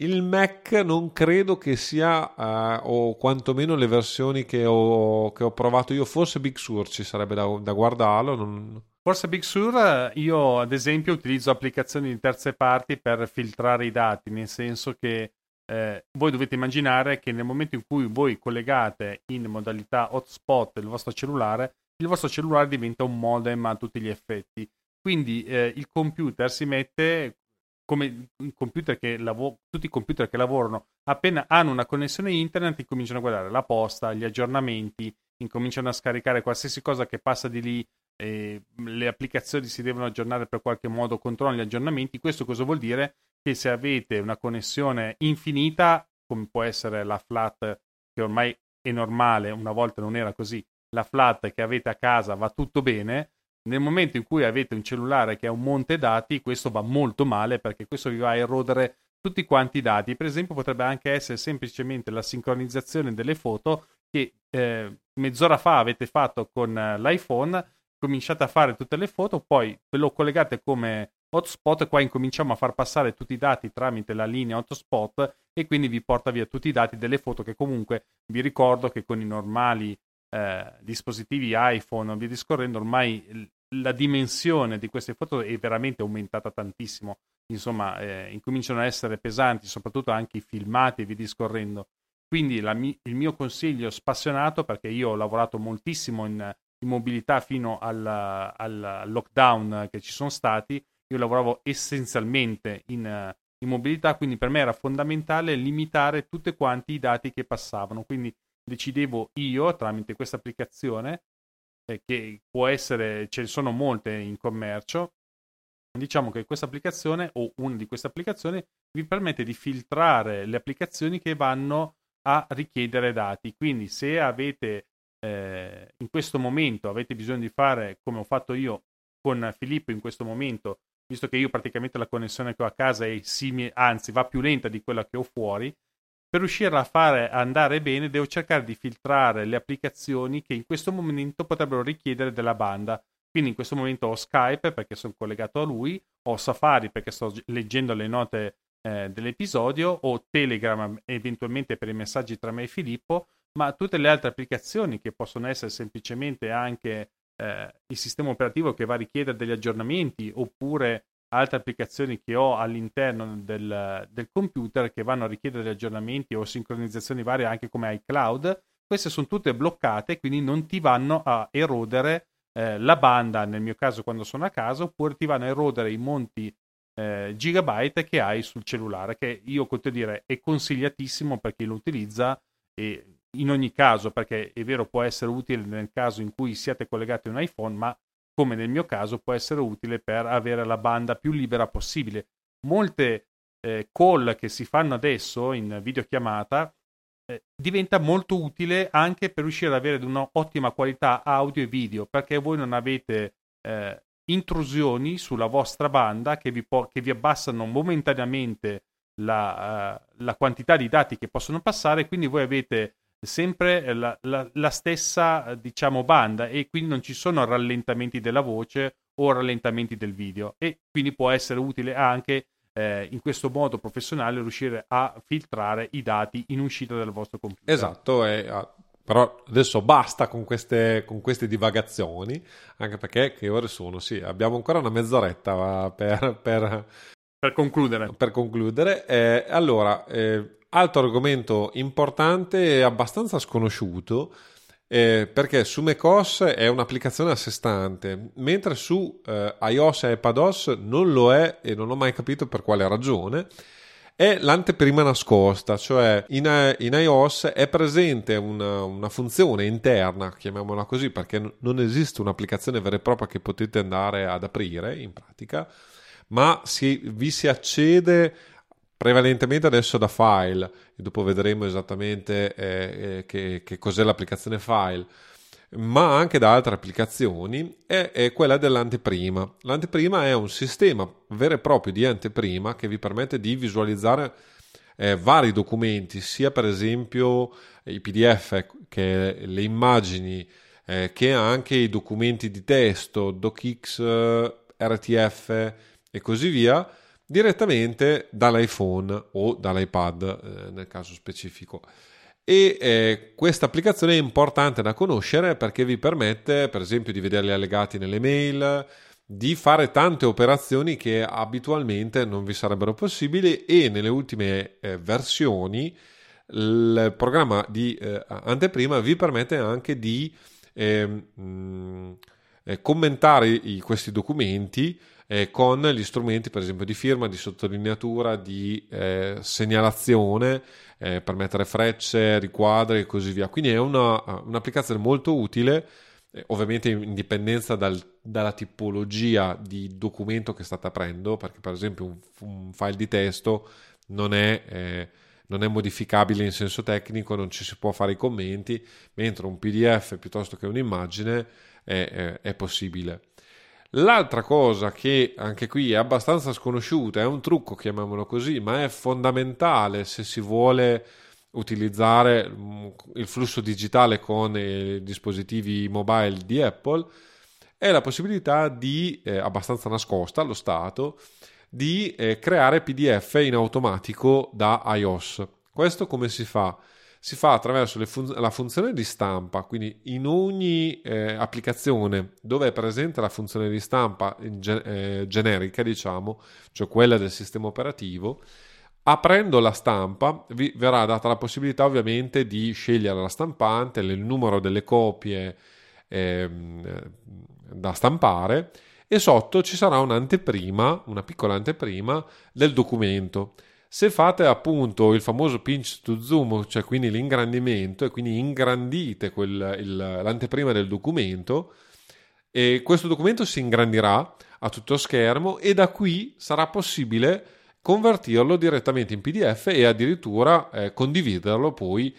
Il Mac non credo che sia, uh, o quantomeno le versioni che ho, che ho, provato io, forse Big Sur ci sarebbe da, da guardarlo. Non... Forse Big Sur, io ad esempio utilizzo applicazioni di terze parti per filtrare i dati, nel senso che eh, voi dovete immaginare che nel momento in cui voi collegate in modalità hotspot il vostro cellulare, il vostro cellulare diventa un modem a tutti gli effetti. Quindi eh, il computer si mette come lav- tutti i computer che lavorano appena hanno una connessione internet incominciano a guardare la posta, gli aggiornamenti, incominciano a scaricare qualsiasi cosa che passa di lì, eh, le applicazioni si devono aggiornare per qualche modo, controllano gli aggiornamenti. Questo cosa vuol dire? Che se avete una connessione infinita, come può essere la flat che ormai è normale, una volta non era così, la flat che avete a casa va tutto bene, nel momento in cui avete un cellulare che ha un monte dati, questo va molto male perché questo vi va a erodere tutti quanti i dati. Per esempio, potrebbe anche essere semplicemente la sincronizzazione delle foto che eh, mezz'ora fa avete fatto con eh, l'iPhone, cominciate a fare tutte le foto, poi ve lo collegate come hotspot qua incominciamo a far passare tutti i dati tramite la linea hotspot e quindi vi porta via tutti i dati delle foto che comunque vi ricordo che con i normali eh, dispositivi iPhone o via discorrendo, ormai la dimensione di queste foto è veramente aumentata tantissimo. Insomma, eh, incominciano a essere pesanti, soprattutto anche i filmati e via discorrendo. Quindi la, il mio consiglio spassionato, perché io ho lavorato moltissimo in, in mobilità fino al, al, lockdown che ci sono stati, io lavoravo essenzialmente in, in mobilità, quindi per me era fondamentale limitare tutti quanti i dati che passavano. Quindi decidevo io tramite questa applicazione che può essere, ce ne sono molte in commercio. Diciamo che questa applicazione o una di queste applicazioni vi permette di filtrare le applicazioni che vanno a richiedere dati. Quindi se avete eh, in questo momento avete bisogno di fare come ho fatto io con Filippo in questo momento, visto che io praticamente la connessione che ho a casa è simile, anzi va più lenta di quella che ho fuori, per riuscire a fare andare bene devo cercare di filtrare le applicazioni che in questo momento potrebbero richiedere della banda. Quindi in questo momento ho Skype perché sono collegato a lui, ho Safari perché sto leggendo le note eh, dell'episodio, ho Telegram eventualmente per i messaggi tra me e Filippo, ma tutte le altre applicazioni che possono essere semplicemente anche eh, il sistema operativo che va a richiedere degli aggiornamenti oppure altre applicazioni che ho all'interno del, del, computer che vanno a richiedere aggiornamenti o sincronizzazioni varie anche come iCloud, queste sono tutte bloccate, quindi non ti vanno a erodere eh, la banda, nel mio caso quando sono a casa, oppure ti vanno a erodere i monti eh, gigabyte che hai sul cellulare, che io continuo dire è consigliatissimo per chi lo utilizza e in ogni caso, perché è vero può essere utile nel caso in cui siate collegati a un iPhone, ma come nel mio caso può essere utile per avere la banda più libera possibile. Molte eh, call che si fanno adesso in videochiamata eh, diventa molto utile anche per riuscire ad avere un'ottima qualità audio e video perché voi non avete eh, intrusioni sulla vostra banda che vi, po- che vi abbassano momentaneamente la, uh, la, quantità di dati che possono passare quindi voi avete sempre la, la, la stessa diciamo banda e quindi non ci sono rallentamenti della voce o rallentamenti del video e quindi può essere utile anche eh, in questo modo professionale riuscire a filtrare i dati in uscita dal vostro computer. Esatto, e, ah, però adesso basta con queste, con queste, divagazioni, anche perché che ore sono? Sì, abbiamo ancora una mezz'oretta per, per, per concludere. Per concludere. Eh, allora, eh, altro argomento importante e abbastanza sconosciuto eh, perché su macOS è un'applicazione a sé stante, mentre su eh, iOS e iPadOS non lo è e non ho mai capito per quale ragione. È l'anteprima nascosta, cioè in, in iOS è presente una, una, funzione interna, chiamiamola così, perché non esiste un'applicazione vera e propria che potete andare ad aprire in pratica, ma si, vi si accede prevalentemente adesso da file e dopo vedremo esattamente eh, eh, che, che, cos'è l'applicazione file ma anche da altre applicazioni, è, è, quella dell'anteprima. L'anteprima è un sistema vero e proprio di anteprima che vi permette di visualizzare eh, vari documenti, sia per esempio i PDF, che le immagini, eh, che anche i documenti di testo, DocX, RTF e così via, direttamente dall'iPhone o dall'iPad eh, nel caso specifico. E eh, questa applicazione è importante da conoscere perché vi permette per esempio di vederli allegati nelle mail di fare tante operazioni che abitualmente non vi sarebbero possibili e nelle ultime eh, versioni il programma di eh, anteprima vi permette anche di ehm, mh, eh, commentare i, questi documenti eh, con gli strumenti per esempio di firma, di sottolineatura, di eh, segnalazione eh, per mettere frecce, riquadri e così via. Quindi è una, un'applicazione molto utile, eh, ovviamente in dipendenza dal, dalla tipologia di documento che state aprendo, perché per esempio un, un file di testo non è eh, non è modificabile in senso tecnico, non ci si può fare i commenti, mentre un PDF piuttosto che un'immagine è, è, è possibile. L'altra cosa che anche qui è abbastanza sconosciuta, è un trucco, chiamiamolo così, ma è fondamentale se si vuole utilizzare mm, il flusso digitale con i dispositivi mobile di Apple, è la possibilità di, eh, abbastanza nascosta allo stato, di eh, creare PDF in automatico da iOS. Questo come si fa? Si fa attraverso fun- la funzione di stampa, quindi in ogni eh, applicazione dove è presente la funzione di stampa ge- eh, generica, diciamo, cioè quella del sistema operativo, aprendo la stampa vi verrà data la possibilità ovviamente di scegliere la stampante, il numero delle copie ehm, da stampare e sotto ci sarà un'anteprima, una piccola anteprima del documento se fate appunto il famoso pinch to zoom, cioè quindi l'ingrandimento, e quindi ingrandite quel, il, l'anteprima del documento, e questo documento si ingrandirà a tutto schermo e da qui sarà possibile convertirlo direttamente in PDF e addirittura eh, condividerlo poi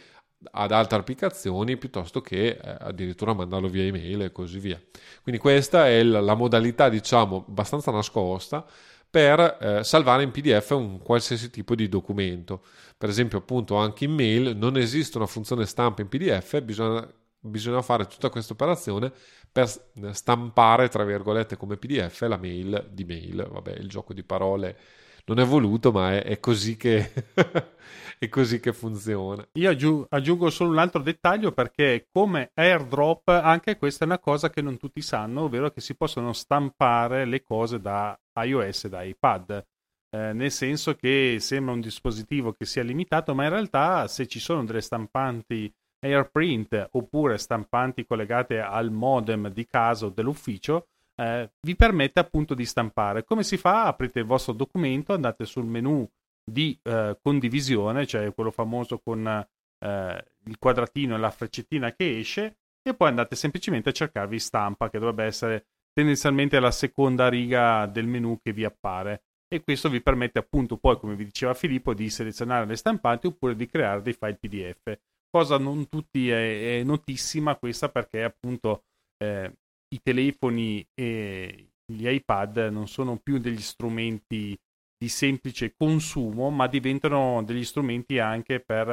ad altre applicazioni piuttosto che eh, addirittura mandarlo via email e così via. Quindi questa è la, la modalità, diciamo, abbastanza nascosta per eh, salvare in PDF un qualsiasi tipo di documento. Per esempio, appunto, anche in mail non esiste una funzione stampa in PDF, bisogna, bisogna fare tutta questa operazione per stampare, tra virgolette, come PDF la mail di mail. Vabbè, il gioco di parole non è voluto, ma è, è così che <laughs> è così che funziona. Io aggiungo, aggiungo solo un altro dettaglio perché come airdrop anche questa è una cosa che non tutti sanno, ovvero che si possono stampare le cose da iOS da iPad. Eh, nel senso che sembra un dispositivo che sia limitato, ma in realtà se ci sono delle stampanti AirPrint oppure stampanti collegate al modem di casa o dell'ufficio, eh, vi permette appunto di stampare. Come si fa? Aprite il vostro documento, andate sul menu di eh, condivisione, cioè quello famoso con eh, il quadratino e la freccettina che esce, e poi andate semplicemente a cercarvi stampa, che dovrebbe essere tendenzialmente la seconda riga del menu che vi appare. E questo vi permette appunto poi, come vi diceva Filippo, di selezionare le stampanti oppure di creare dei file PDF. Cosa non tutti è, è notissima questa perché appunto eh, i telefoni e gli iPad non sono più degli strumenti di semplice consumo, ma diventano degli strumenti anche per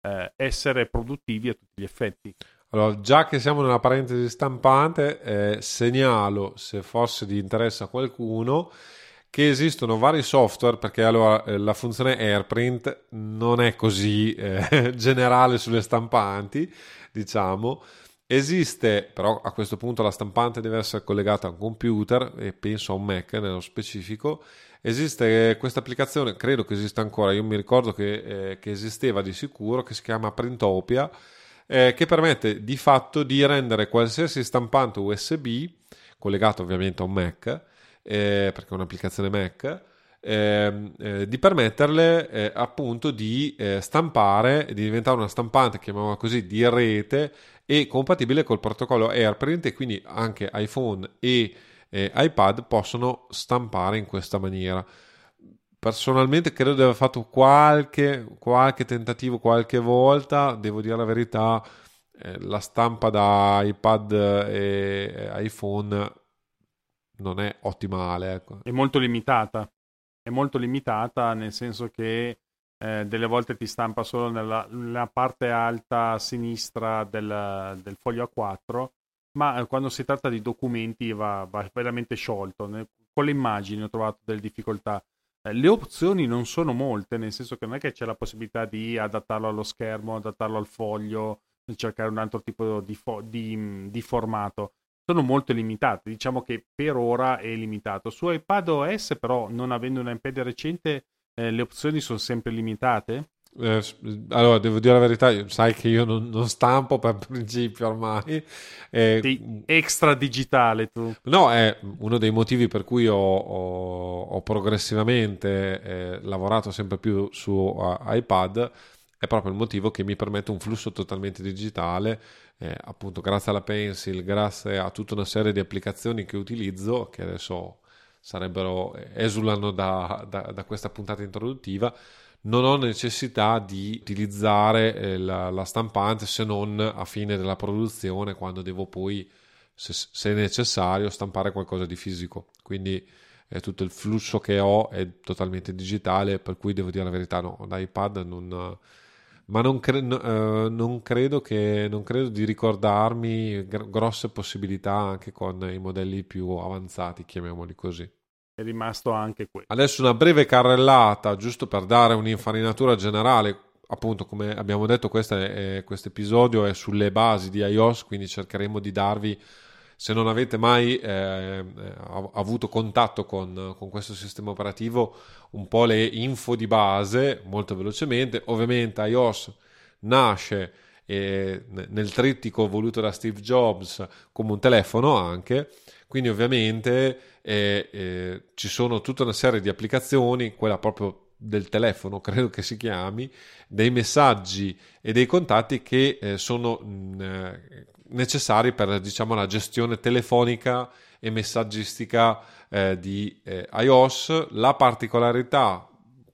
eh, essere produttivi a tutti gli effetti. Allora, già che siamo nella parentesi stampante, eh, segnalo, se fosse di interesse a qualcuno, che esistono vari software perché allora eh, la funzione AirPrint non è così eh, <laughs> generale sulle stampanti, diciamo. Esiste, però a questo punto la stampante deve essere collegata a un computer e penso a un Mac nello specifico esiste questa applicazione, credo che esista ancora, io mi ricordo che, eh, che esisteva di sicuro, che si chiama Printopia, eh, che permette di fatto di rendere qualsiasi stampante USB, collegato ovviamente a un Mac, eh, perché è un'applicazione Mac, ehm, eh, di permetterle eh, appunto di eh, stampare, di diventare una stampante, chiamiamola così, di rete e compatibile col protocollo AirPrint e quindi anche iPhone e eh, iPad possono stampare in questa maniera. Personalmente credo di aver fatto qualche, qualche tentativo qualche volta, devo dire la verità, eh, la stampa da iPad e iPhone non è ottimale. Ecco. È molto limitata. È molto limitata nel senso che eh, delle volte ti stampa solo nella, nella parte alta sinistra del, del, foglio A4, ma eh, quando si tratta di documenti va, va veramente sciolto. Con le immagini ho trovato delle difficoltà. Eh, le opzioni non sono molte, nel senso che non è che c'è la possibilità di adattarlo allo schermo, adattarlo al foglio, cercare un altro tipo di, fo- di, di formato sono molto limitate. Diciamo che per ora è limitato. Su iPad OS, però, non avendo un iPad recente, eh, le opzioni sono sempre limitate. Eh, allora, devo dire la verità, sai che io non, non stampo per <laughs> principio ormai. Eh, extra digitale tu. No, è uno dei motivi per cui ho, ho, ho progressivamente eh, lavorato sempre più su uh, iPad è proprio il motivo che mi permette un flusso totalmente digitale, eh, appunto grazie alla Pencil, grazie a tutta una serie di applicazioni che utilizzo, che adesso sarebbero, esulano da, da, da questa puntata introduttiva, non ho necessità di utilizzare eh, la, la, stampante se non a fine della produzione, quando devo poi, se, se necessario, stampare qualcosa di fisico. Quindi eh, tutto il flusso che ho è totalmente digitale, per cui devo dire la verità, no, l'iPad non ma non, cre- uh, non, credo che, non, credo di ricordarmi gr- grosse possibilità anche con i modelli più avanzati, chiamiamoli così. È rimasto anche questo. Adesso una breve carrellata, giusto per dare un'infarinatura generale. Appunto, come abbiamo detto, questo episodio è sulle basi di iOS, quindi cercheremo di darvi se non avete mai eh, avuto contatto con, con, questo sistema operativo, un po' le info di base molto velocemente. Ovviamente iOS nasce eh, nel trittico voluto da Steve Jobs come un telefono anche, quindi ovviamente eh, eh ci sono tutta una serie di applicazioni, quella proprio del telefono, <laughs> credo che si chiami, dei messaggi e dei contatti che eh, sono mh, eh, necessari per diciamo, la gestione telefonica e messaggistica eh, di eh, iOS. La particolarità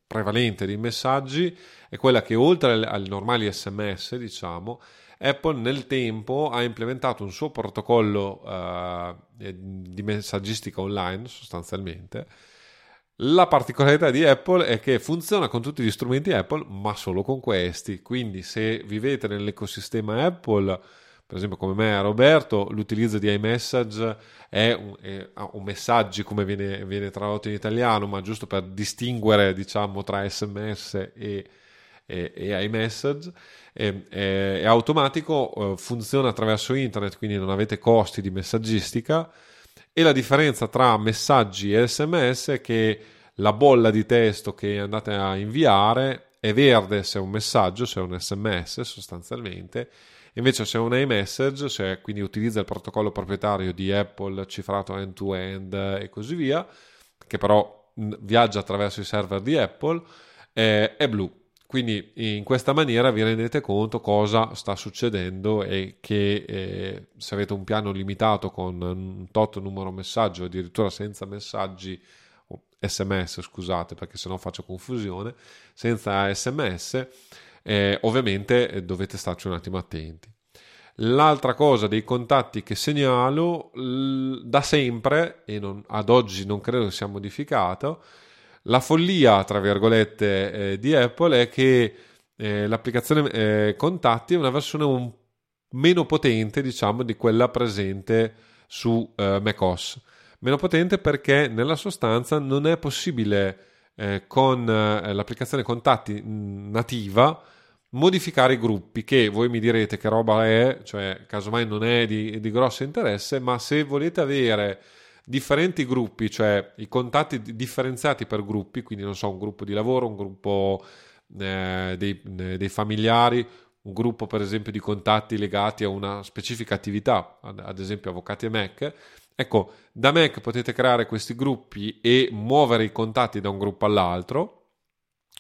prevalente dei messaggi è quella che oltre ai normali sms, diciamo, Apple nel tempo ha implementato un suo protocollo eh, di messaggistica online sostanzialmente. La particolarità di Apple è che funziona con tutti gli strumenti Apple, ma solo con questi. Quindi se vivete nell'ecosistema Apple, per esempio come me e Roberto, l'utilizzo di iMessage è un, è un messaggio come viene, viene, tradotto in italiano, ma giusto per distinguere diciamo tra sms e, e, e iMessage. È, è, è automatico, eh, funziona attraverso internet, quindi non avete costi di messaggistica. E la differenza tra messaggi e sms è che la bolla di testo che andate a inviare è verde se è un messaggio, se è un sms sostanzialmente, Invece se è un iMessage, se quindi utilizza il protocollo proprietario di Apple cifrato end-to-end e così via, che però viaggia attraverso i server di Apple, eh, è blu. Quindi in questa maniera vi rendete conto cosa sta succedendo e che eh, se avete un piano limitato con un tot numero messaggio, addirittura senza messaggi sms, scusate perché sennò faccio confusione, senza sms, eh, ovviamente eh, dovete starci un attimo attenti. L'altra cosa dei contatti che segnalo l- da sempre, e non, ad oggi non credo sia modificato, la follia, tra virgolette, eh, di Apple è che eh, l'applicazione eh, contatti è una versione un meno potente, diciamo, di quella presente su eh, macOS. Meno potente perché nella sostanza non è possibile eh, con eh, l'applicazione contatti nativa modificare i gruppi, che voi mi direte che roba è, cioè casomai non è di, di grosso interesse, ma se volete avere differenti gruppi, cioè i contatti differenziati per gruppi, quindi non so, un gruppo di lavoro, un gruppo eh, dei, eh, dei, familiari, un gruppo per esempio di contatti legati a una specifica attività, ad, ad esempio avvocati e Mac. Ecco, da Mac potete creare questi gruppi e muovere i contatti da un gruppo all'altro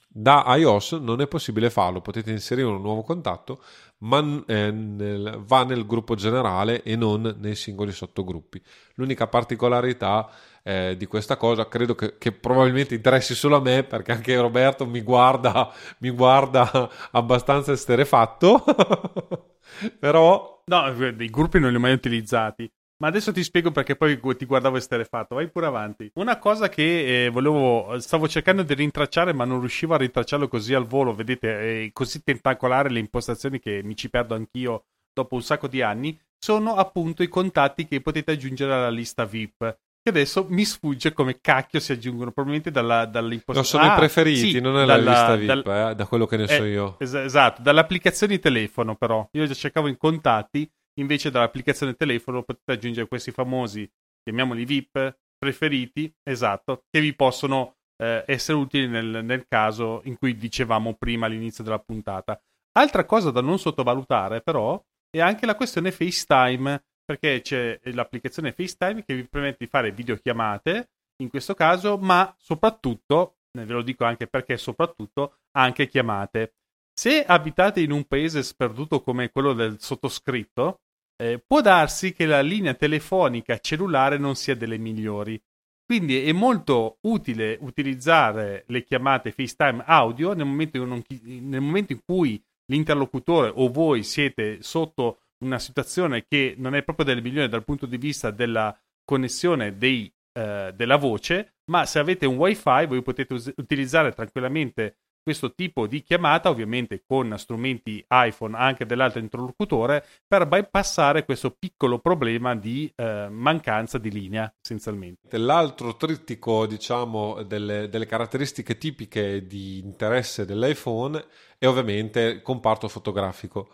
Da iOS non è possibile farlo, potete inserire un nuovo contatto, ma eh, nel, va nel gruppo generale e non nei singoli sottogruppi. L'unica particolarità eh, di questa cosa credo che, che, probabilmente interessi solo a me perché anche Roberto mi guarda, <laughs> mi guarda <laughs> abbastanza esterefatto, <laughs> però... No, i gruppi non li ho mai utilizzati. Ma adesso ti spiego perché poi ti guardavo esterefatto. Vai pure avanti. Una cosa che eh, volevo, stavo cercando di rintracciare, ma non riuscivo a rintracciarlo così al volo. Vedete, è così tentacolare le impostazioni che mi ci perdo anch'io dopo un sacco di anni. Sono appunto i contatti che potete aggiungere alla lista VIP. Che adesso mi sfugge come cacchio si aggiungono, probabilmente dalla, dall'impostazione. No, sono ah, i preferiti, sì, non è dalla, la lista VIP, dal... eh, da quello che ne so eh, io. Es- esatto, dall'applicazione di telefono, però. Io già cercavo in contatti Invece dall'applicazione telefono potete aggiungere questi famosi, chiamiamoli VIP, preferiti, esatto, che vi possono eh, essere utili nel, nel caso in cui dicevamo prima all'inizio della puntata. Altra cosa da non sottovalutare però è anche la questione FaceTime, perché c'è l'applicazione FaceTime che vi permette di fare videochiamate, in questo caso, ma soprattutto, ve lo dico anche perché soprattutto, anche chiamate. Se abitate in un paese sperduto come quello del sottoscritto, eh, può darsi che la linea telefonica cellulare non sia delle migliori. Quindi è molto utile utilizzare le chiamate FaceTime audio nel momento, in, nel momento in cui l'interlocutore o voi siete sotto una situazione che non è proprio delle migliori dal punto di vista della connessione dei, eh, della voce, ma se avete un wifi voi potete us- utilizzare tranquillamente questo tipo di chiamata, ovviamente con strumenti iPhone anche dell'altro interlocutore, per bypassare questo piccolo problema di eh, mancanza di linea, essenzialmente. L'altro trittico, diciamo, delle, delle caratteristiche tipiche di interesse dell'iPhone è ovviamente il comparto fotografico.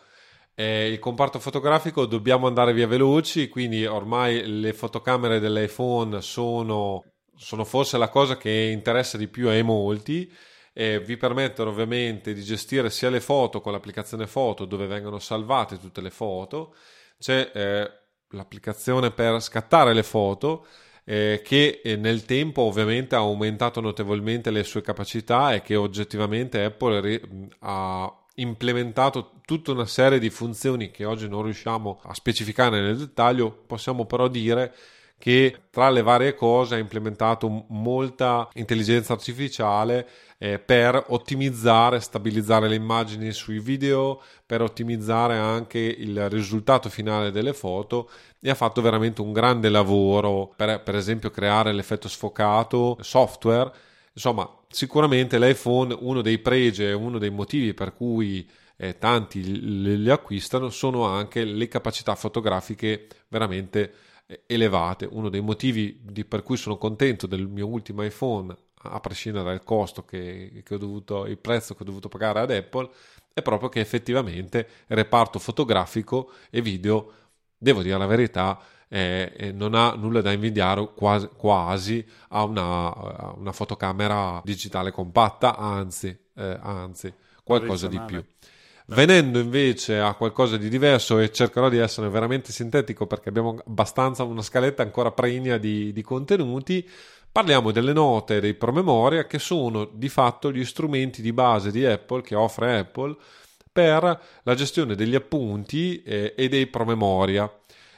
Eh, il comparto fotografico dobbiamo andare via veloci, quindi ormai le fotocamere dell'iPhone sono, sono forse la cosa che interessa di più ai molti e vi permettono ovviamente di gestire sia le foto con l'applicazione foto dove vengono salvate tutte le foto, c'è eh, l'applicazione per scattare le foto eh, che eh, nel tempo ovviamente ha aumentato notevolmente le sue capacità e che oggettivamente Apple re- ha implementato tutta una serie di funzioni che oggi non riusciamo a specificare nel dettaglio, possiamo però dire che tra le varie cose ha implementato molta intelligenza artificiale eh, per ottimizzare, stabilizzare le immagini sui video, per ottimizzare anche il risultato finale delle foto e ha fatto veramente un grande lavoro per, per esempio creare l'effetto sfocato software. Insomma, sicuramente l'iPhone, uno dei pregi e uno dei motivi per cui eh, tanti li, li acquistano sono anche le capacità fotografiche veramente elevate. Uno dei motivi di, per cui sono contento del mio ultimo iPhone, a prescindere dal costo che, che ho dovuto, il prezzo che ho dovuto pagare ad Apple, è proprio che effettivamente il reparto fotografico e video, devo dire la verità, eh, non ha nulla da invidiare quasi, quasi a, una, a, una, fotocamera digitale compatta, anzi, eh, anzi qualcosa di più. Venendo invece a qualcosa di diverso e cercherò di essere veramente sintetico perché abbiamo abbastanza una scaletta ancora pregna di, di contenuti, parliamo delle note e dei promemoria che sono di fatto gli strumenti di base di Apple che offre Apple per la gestione degli appunti eh, e dei promemoria.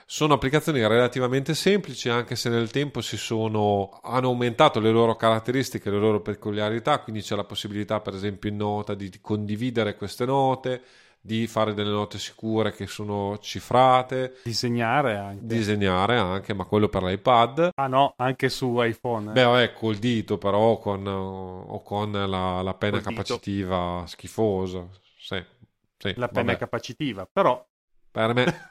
Sono applicazioni relativamente semplici, anche se nel tempo sono, hanno aumentato le loro caratteristiche, le loro peculiarità, quindi c'è la possibilità, per esempio, in nota di condividere queste note, di fare delle note sicure che sono cifrate. Disegnare anche. Disegnare anche, ma quello per l'iPad. Ah no, anche su iPhone. Eh. Beh, vabbè, col dito però con, o con la, la penna col capacitiva dito. schifosa. Sì, sì, la penna vabbè. capacitiva, però per me.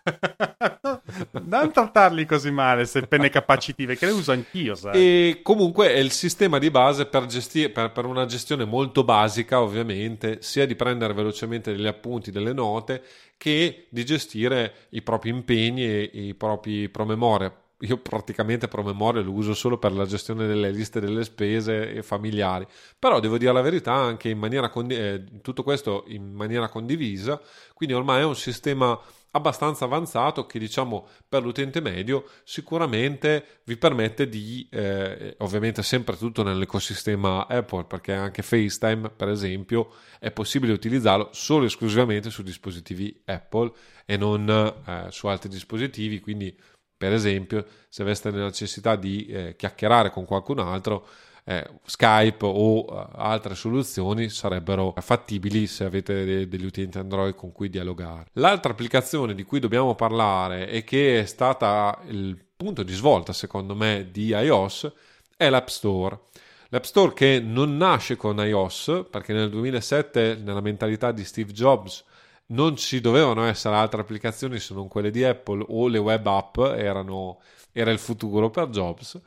<laughs> non trattarli così male se penne capacitive, che le uso anch'io. Sai. E comunque è il sistema di base per, gestire, per, per, una gestione molto basica, ovviamente, sia di prendere velocemente degli appunti, delle note, che di gestire i propri impegni e i propri promemoria. io praticamente promemoria lo uso solo per la gestione delle liste delle spese familiari, però devo dire la verità anche in maniera condi- eh, tutto questo in maniera condivisa, quindi ormai è un sistema abbastanza avanzato che diciamo per l'utente medio sicuramente vi permette di eh, ovviamente sempre tutto nell'ecosistema Apple perché anche FaceTime per esempio è possibile utilizzarlo solo e esclusivamente su dispositivi Apple e non eh, su altri dispositivi. Quindi per esempio, se aveste la necessità di eh, chiacchierare con qualcun altro, eh, Skype o uh, altre soluzioni sarebbero fattibili se avete de- degli utenti Android con cui dialogare. L'altra applicazione di cui dobbiamo parlare e che è stata il punto di svolta, secondo me, di iOS è l'App Store. L'App Store che non nasce con iOS, perché nel 2007, nella mentalità di Steve Jobs, non ci dovevano essere altre applicazioni se non quelle di Apple o le web app erano, era il futuro per Jobs.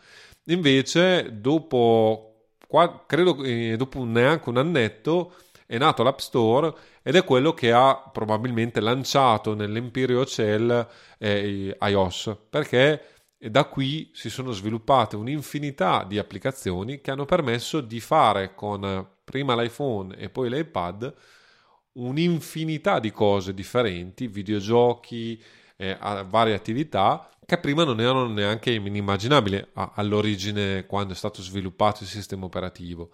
Invece, dopo, qua, credo eh, dopo neanche un annetto, è nato l'App Store ed è quello che ha probabilmente lanciato nell'Empirio Cell eh, iOS perché da qui si sono sviluppate un'infinità di applicazioni che hanno permesso di fare con prima l'iPhone e poi l'iPad un'infinità di cose differenti, videogiochi, eh, varie attività che prima non erano neanche inimmaginabili all'origine quando è stato sviluppato il sistema operativo.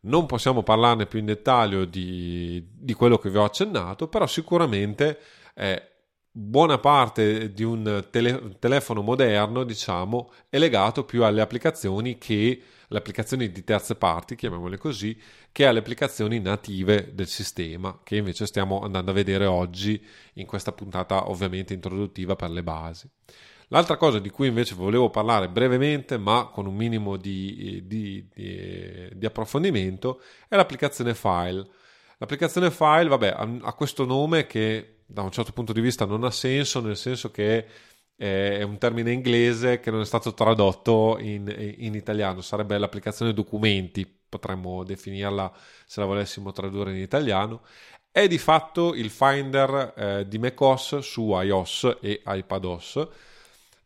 Non possiamo parlarne più in dettaglio di, di quello che vi ho accennato, però sicuramente eh, buona parte di un tele, telefono moderno, diciamo, è legato più alle applicazioni che le applicazioni di terze parti, chiamiamole così, che alle applicazioni native del sistema, che invece stiamo andando a vedere oggi in questa puntata ovviamente introduttiva per le basi. L'altra cosa di cui invece volevo parlare brevemente, ma con un minimo di, di, di, di approfondimento, è l'applicazione File. L'applicazione File, vabbè, ha questo nome che da un certo punto di vista non ha senso, nel senso che è un termine inglese che non è stato tradotto in, in, italiano, sarebbe l'applicazione documenti, potremmo definirla se la volessimo tradurre in italiano. È di fatto il Finder eh, di macOS su iOS e iPadOS.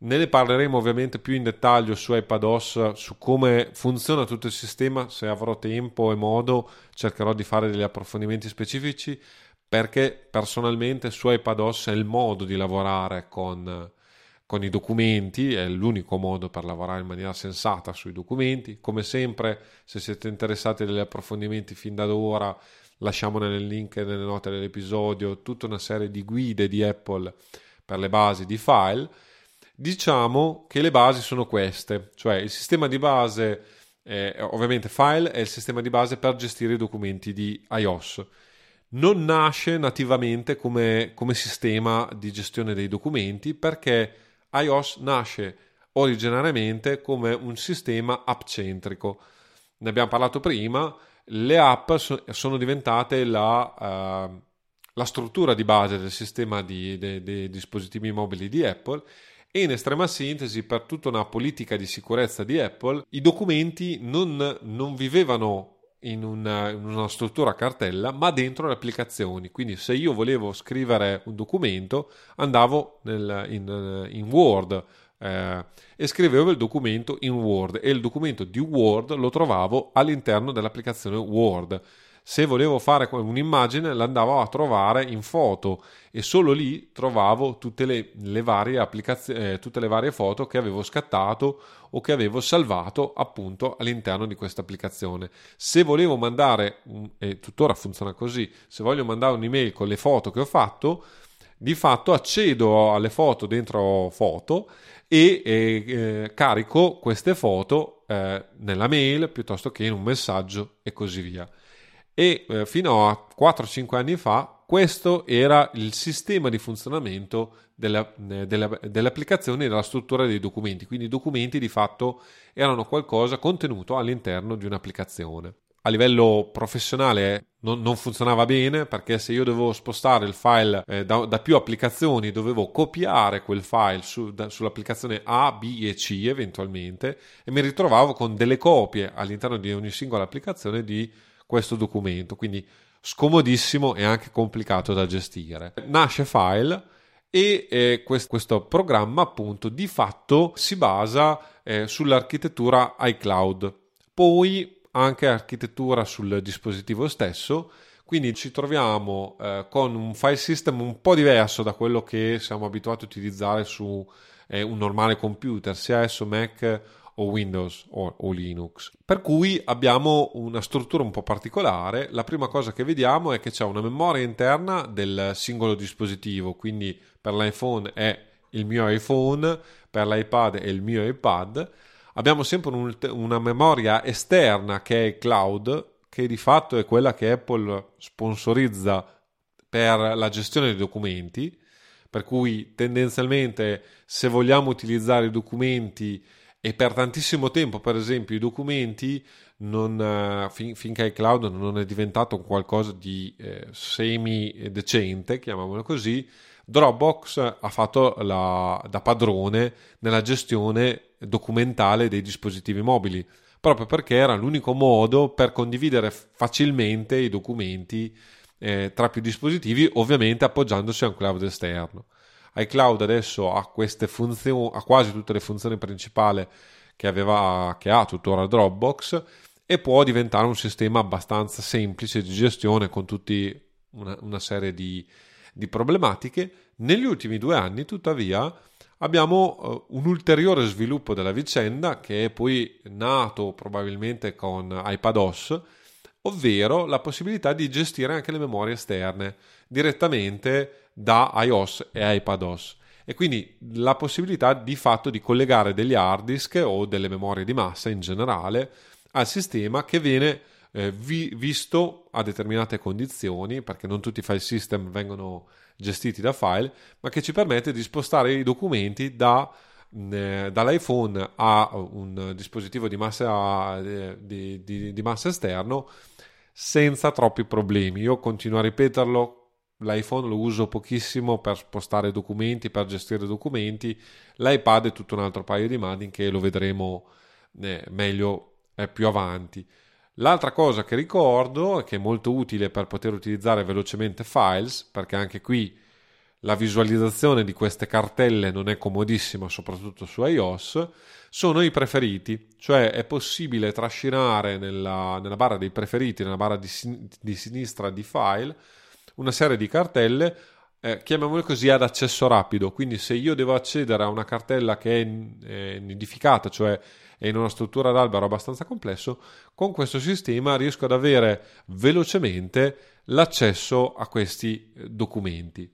Ne, parleremo ovviamente più in dettaglio su iPadOS, su come funziona tutto il sistema, se avrò tempo e modo cercherò di fare degli approfondimenti specifici perché personalmente su iPadOS è il modo di lavorare con, con i documenti, è l'unico modo per lavorare in maniera sensata sui documenti. Come sempre, se siete interessati agli approfondimenti fin da ora, lasciamo nel link e nelle note dell'episodio tutta una serie di guide di Apple per le basi di file. Diciamo che le basi sono queste, cioè il sistema di base, eh, ovviamente file è il sistema di base per gestire i documenti di iOS non nasce nativamente come, come, sistema di gestione dei documenti perché iOS nasce originariamente come un sistema app-centrico. Ne abbiamo parlato prima, le app so, sono diventate la, uh, la, struttura di base del sistema di, de, dei dispositivi mobili di Apple e in estrema sintesi per tutta una politica di sicurezza di Apple i documenti non, non vivevano in una, in una, struttura cartella, ma dentro le applicazioni. Quindi, se io volevo scrivere un documento, andavo nel, in, in, Word eh, e scrivevo il documento in Word e il documento di Word lo trovavo all'interno dell'applicazione Word se volevo fare un'immagine l'andavo a trovare in foto e solo lì trovavo tutte le, le varie applicazioni, eh, tutte le varie foto che avevo scattato o che avevo salvato appunto all'interno di questa applicazione. Se volevo mandare, e tuttora funziona così, se voglio mandare un'email con le foto che ho fatto, di fatto accedo alle foto dentro foto e eh, carico queste foto eh, nella mail piuttosto che in un messaggio e così via e eh, fino a 4-5 anni fa questo era il sistema di funzionamento delle, eh, delle applicazioni e della struttura dei documenti, quindi i documenti di fatto erano qualcosa contenuto all'interno di un'applicazione. A livello professionale non, non funzionava bene perché se io dovevo spostare il file eh, da, da, più applicazioni dovevo copiare quel file su, da, sull'applicazione A, B e C eventualmente e mi ritrovavo con delle copie all'interno di ogni singola applicazione di questo documento, quindi scomodissimo e anche complicato da gestire. Nasce File e eh, quest- questo programma appunto di fatto si basa eh, sull'architettura iCloud, poi anche architettura sul dispositivo stesso, quindi ci troviamo eh, con un file system un po' diverso da quello che siamo abituati a utilizzare su eh, un normale computer, sia esso Mac o Windows o, o, Linux. Per cui abbiamo una struttura un po' particolare. La prima cosa che vediamo è che c'è una memoria interna del singolo dispositivo, quindi per l'iPhone è il mio iPhone, per l'iPad è il mio iPad. Abbiamo sempre un, una memoria esterna che è il cloud, che di fatto è quella che Apple sponsorizza per la gestione dei documenti, per cui tendenzialmente se vogliamo utilizzare i documenti e per tantissimo tempo, per esempio, i documenti non, uh, fin, finché il cloud non è diventato qualcosa di eh, semi decente, chiamiamolo così, Dropbox ha fatto la, da padrone nella gestione documentale dei dispositivi mobili, proprio perché era l'unico modo per condividere facilmente i documenti eh, tra più dispositivi, ovviamente appoggiandosi a un cloud esterno iCloud adesso ha funzioni, ha quasi tutte le funzioni principali che, aveva, che ha tuttora Dropbox e può diventare un sistema abbastanza semplice di gestione con tutti una, una serie di, di, problematiche. Negli ultimi due anni, tuttavia, abbiamo uh, un ulteriore sviluppo della vicenda che è poi nato probabilmente con iPadOS, ovvero la possibilità di gestire anche le memorie esterne direttamente da iOS e iPadOS e quindi la possibilità di fatto di collegare degli hard disk o delle memorie di massa in generale al sistema che viene eh, vi- visto a determinate condizioni perché non tutti i file system vengono gestiti da file ma che ci permette di spostare i documenti da, eh, dall'iPhone a un dispositivo di massa, eh, di, di, di massa esterno senza troppi problemi. Io continuo a ripeterlo l'iPhone lo uso pochissimo per spostare documenti, per gestire documenti, l'iPad è tutto un altro paio di mani che lo vedremo eh, meglio eh, più avanti. L'altra cosa che ricordo e che è molto utile per poter utilizzare velocemente Files, perché anche qui la visualizzazione di queste cartelle non è comodissima, soprattutto su iOS, sono i preferiti, cioè è possibile trascinare nella, nella barra dei preferiti, nella barra di, di sinistra di File, una serie di cartelle, eh, chiamiamole così, ad accesso rapido. Quindi se io devo accedere a una cartella che è, è nidificata, cioè è in una struttura ad albero abbastanza complesso, con questo sistema riesco ad avere velocemente l'accesso a questi eh, documenti.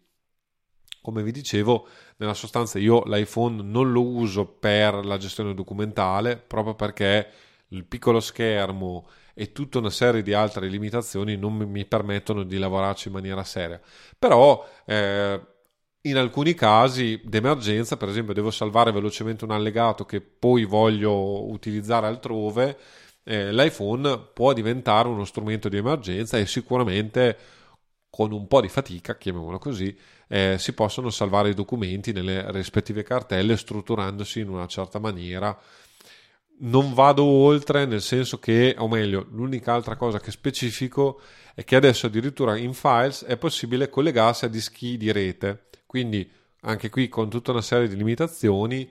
Come vi dicevo, nella sostanza io l'iPhone non lo uso per la gestione documentale proprio perché il piccolo schermo e tutta una serie di altre limitazioni non mi permettono di lavorarci in maniera seria. Però eh, in alcuni casi d'emergenza, per esempio, devo salvare velocemente un allegato che poi voglio utilizzare altrove, eh, l'iPhone può diventare uno strumento di emergenza e sicuramente con un po' di fatica, chiamiamolo così, eh, si possono salvare i documenti nelle rispettive cartelle strutturandosi in una certa maniera non vado oltre, nel senso che, o meglio, l'unica altra cosa che specifico è che adesso addirittura in Files è possibile collegarsi a dischi di rete. Quindi anche qui con tutta una serie di limitazioni,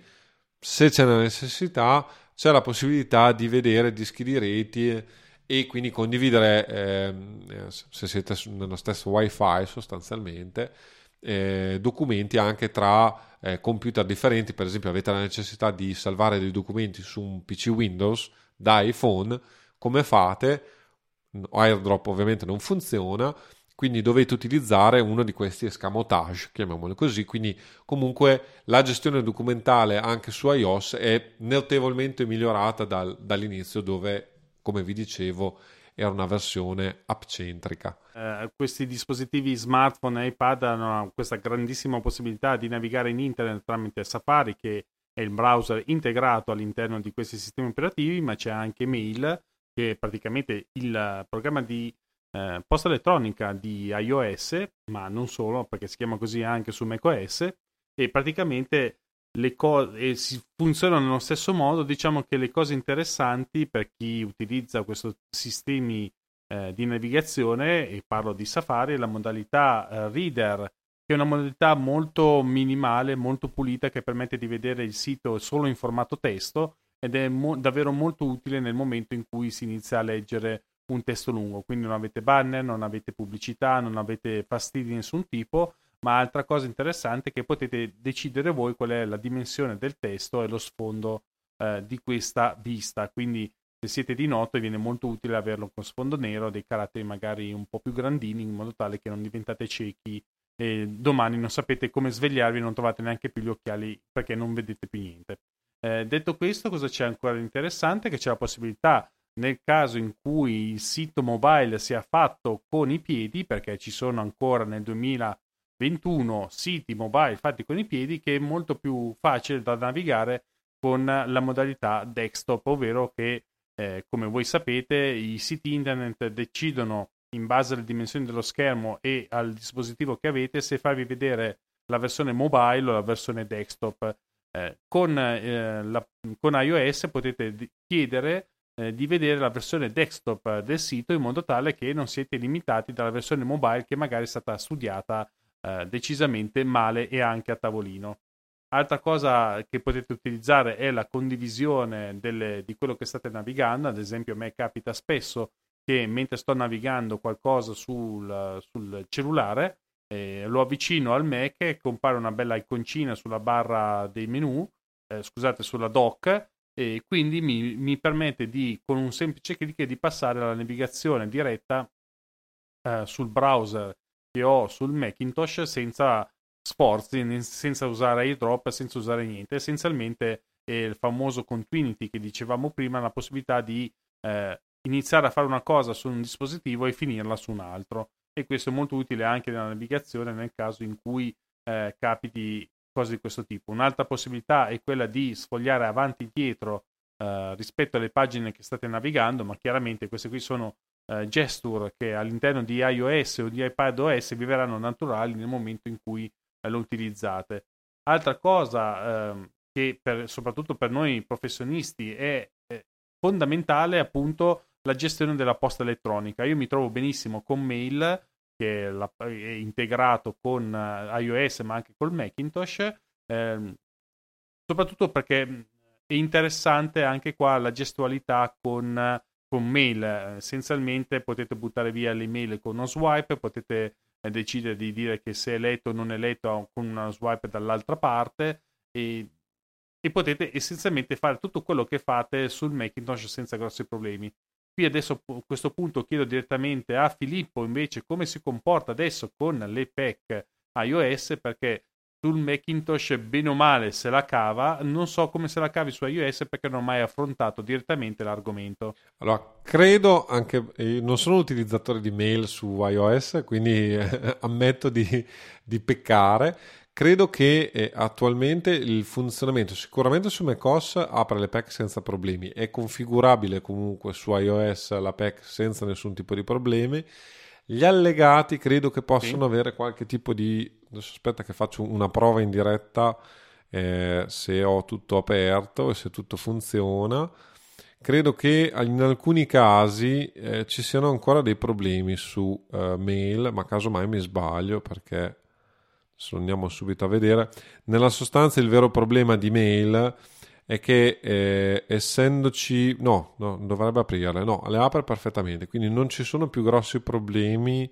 se c'è la necessità, c'è la possibilità di vedere dischi di reti e quindi condividere, eh, se siete nello stesso wifi sostanzialmente, eh, documenti anche tra eh, computer differenti, per esempio avete la necessità di salvare dei documenti su un PC Windows da iPhone, come fate? AirDrop ovviamente non funziona, quindi dovete utilizzare uno di questi escamotage, chiamiamolo così, quindi comunque la gestione documentale anche su iOS è notevolmente migliorata dal, dall'inizio dove, come vi dicevo, era una versione app-centrica. Eh, questi dispositivi smartphone e iPad hanno questa grandissima possibilità di navigare in internet tramite Safari, che è il browser integrato all'interno di questi sistemi operativi, ma c'è anche Mail, che è praticamente il programma di eh, posta elettronica di iOS, ma non solo, perché si chiama così anche su macOS, e praticamente le cose si funzionano nello stesso modo, diciamo che le cose interessanti per chi utilizza questi sistemi eh, di navigazione, e parlo di Safari, la modalità eh, reader che è una modalità molto minimale, molto pulita, che permette di vedere il sito solo in formato testo ed è mo- davvero molto utile nel momento in cui si inizia a leggere un testo lungo. Quindi non avete banner, non avete pubblicità, non avete fastidi di nessun tipo, ma altra cosa interessante è che potete decidere voi qual è la dimensione del testo e lo sfondo eh, di questa vista. Quindi se siete di notte viene molto utile averlo con sfondo nero, dei caratteri magari un po' più grandini in modo tale che non diventate ciechi e domani non sapete come svegliarvi, non trovate neanche più gli occhiali perché non vedete più niente. Eh, detto questo, cosa c'è ancora di interessante? Che c'è la possibilità, nel caso in cui il sito mobile sia fatto con i piedi, perché ci sono ancora nel 2021 siti mobile fatti con i piedi, che è molto più facile da navigare con la modalità desktop, ovvero che, eh, come voi sapete, i siti internet decidono in base alle dimensioni dello schermo e al dispositivo che avete se farvi vedere la versione mobile o la versione desktop. Eh, con, eh, la, con, iOS potete d- chiedere eh, di vedere la versione desktop del sito in modo tale che non siete limitati dalla versione mobile che magari è stata studiata eh, decisamente male e anche a tavolino. Altra cosa che potete utilizzare è la condivisione delle, di quello che state navigando, ad esempio a me capita spesso che mentre sto navigando qualcosa sul, sul cellulare, eh, lo avvicino al Mac e compare una bella iconcina sulla barra dei menu, eh, scusate, sulla dock, e quindi mi, mi, permette di, con un semplice clic, di passare alla navigazione diretta eh, sul browser che ho sul Macintosh senza sforzi, senza usare airdrop, senza usare niente. Essenzialmente è il famoso continuity che dicevamo prima, la possibilità di eh, iniziare a fare una cosa su un dispositivo e finirla su un altro. E questo è molto utile anche nella navigazione nel caso in cui eh, capiti cose di questo tipo. Un'altra possibilità è quella di sfogliare avanti e indietro eh, rispetto alle pagine che state navigando, ma chiaramente queste qui sono eh, gesture che all'interno di iOS o di iPadOS vi verranno naturali nel momento in cui eh, lo utilizzate. Altra cosa ehm, che per, soprattutto per noi professionisti è fondamentale appunto la gestione della posta elettronica. Io mi trovo benissimo con Mail, che è, è integrato con uh, iOS ma anche col Macintosh, ehm, soprattutto perché è interessante anche qua la gestualità con, con Mail. Essenzialmente potete buttare via l'email con uno swipe, potete eh, decidere di dire che se è letto o non è letto con una swipe dall'altra parte e, e potete essenzialmente fare tutto quello che fate sul Macintosh senza grossi problemi. Qui adesso a questo punto chiedo direttamente a Filippo invece come si comporta adesso con le PEC iOS perché sul Macintosh bene o male se la cava, non so come se la cavi su iOS perché non ho mai affrontato direttamente l'argomento. Allora, credo anche, non sono utilizzatore di mail su iOS, quindi eh, <laughs> ammetto di, di peccare, Credo che eh, attualmente il funzionamento sicuramente su macOS apre le PEC senza problemi, è configurabile comunque su iOS la PEC senza nessun tipo di problemi. Gli allegati credo che possano sì. avere qualche tipo di... Adesso aspetta che faccio una prova in diretta eh, se ho tutto aperto e se tutto funziona. Credo che in alcuni casi eh, ci siano ancora dei problemi su uh, mail, ma casomai mi sbaglio perché Adesso andiamo subito a vedere. Nella sostanza il vero problema di mail è che eh, essendoci... No, no, dovrebbe aprirle. No, le apre perfettamente. Quindi non ci sono più grossi problemi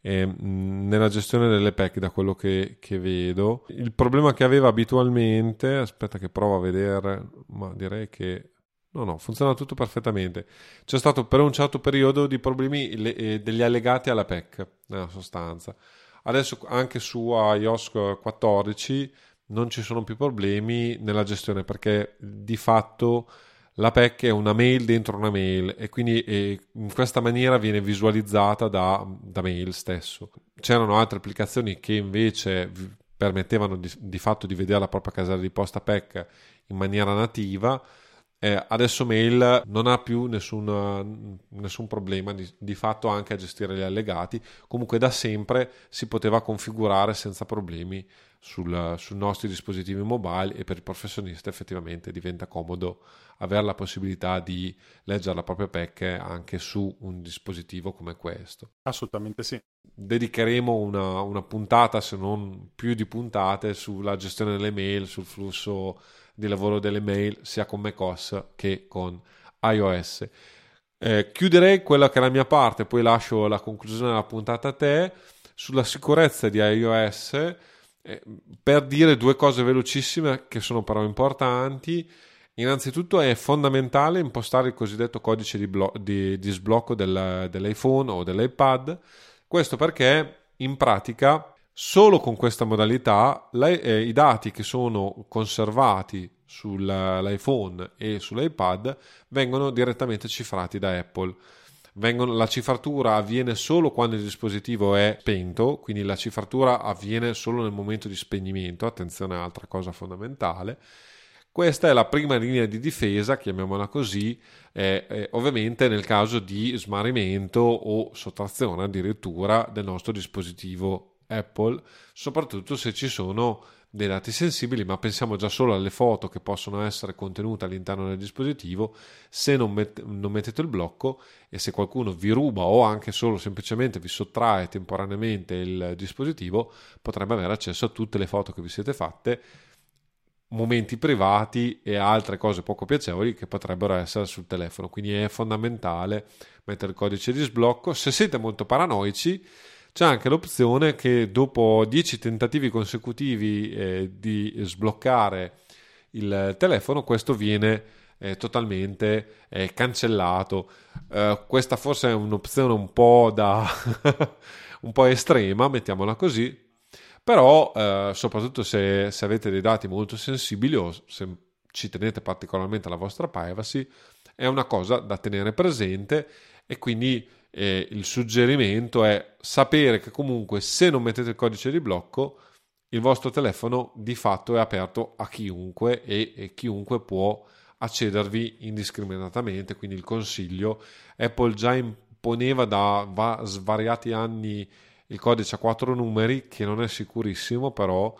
eh, nella gestione delle pack da quello che, che, vedo. Il problema che aveva abitualmente... Aspetta che provo a vedere, ma direi che... No, no, funziona tutto perfettamente. C'è stato per un certo periodo di problemi le, eh, degli allegati alla PEC, nella sostanza. Adesso anche su iOS 14 non ci sono più problemi nella gestione perché di fatto la PEC è una mail dentro una mail e quindi e in questa maniera viene visualizzata da, da, mail stesso. C'erano altre applicazioni che invece permettevano di, di fatto di vedere la propria casella di posta PEC in maniera nativa eh, adesso Mail non ha più nessun, nessun problema di, di, fatto anche a gestire gli allegati. Comunque da sempre si poteva configurare senza problemi sul, sui nostri dispositivi mobile e per il professionista effettivamente diventa comodo avere la possibilità di leggere la propria PEC anche su un dispositivo come questo. Assolutamente sì. Dedicheremo una, una puntata, se non più di puntate, sulla gestione delle mail, sul flusso di lavoro delle mail sia con macOS che con iOS. Eh, chiuderei quella che è la mia parte, poi lascio la conclusione della puntata a te sulla sicurezza di iOS per dire due cose velocissime che sono però importanti. Innanzitutto è fondamentale impostare il cosiddetto codice di, blo- di, di sblocco del, dell'iPhone o dell'iPad. Questo perché in pratica solo con questa modalità eh, i dati che sono conservati sull'iPhone e sull'iPad vengono direttamente cifrati da Apple. Vengono, la cifratura avviene solo quando il dispositivo è spento, quindi la cifratura avviene solo nel momento di spegnimento, attenzione altra cosa fondamentale. Questa è la prima linea di difesa, chiamiamola così, eh, eh, ovviamente nel caso di smarrimento o sottrazione addirittura del nostro dispositivo Apple, soprattutto se ci sono dei dati sensibili, ma pensiamo già solo alle foto che possono essere contenute all'interno del dispositivo. Se non, met- non, mettete il blocco e se qualcuno vi ruba o anche solo semplicemente vi sottrae temporaneamente il dispositivo, potrebbe avere accesso a tutte le foto che vi siete fatte, momenti privati e altre cose poco piacevoli che potrebbero essere sul telefono. Quindi è fondamentale mettere il codice di sblocco. Se siete molto paranoici, c'è anche l'opzione che dopo 10 tentativi consecutivi eh, di sbloccare il telefono, questo viene eh, totalmente eh, cancellato. Eh, questa forse è un'opzione un po' da <laughs> un po' estrema, mettiamola così, però eh, soprattutto se, se, avete dei dati molto sensibili o se ci tenete particolarmente alla vostra privacy, è una cosa da tenere presente e quindi eh, il suggerimento è sapere che comunque se non mettete il codice di blocco il vostro telefono di fatto è aperto a chiunque e, e chiunque può accedervi indiscriminatamente quindi il consiglio Apple già imponeva da va, svariati anni il codice a quattro numeri che non è sicurissimo però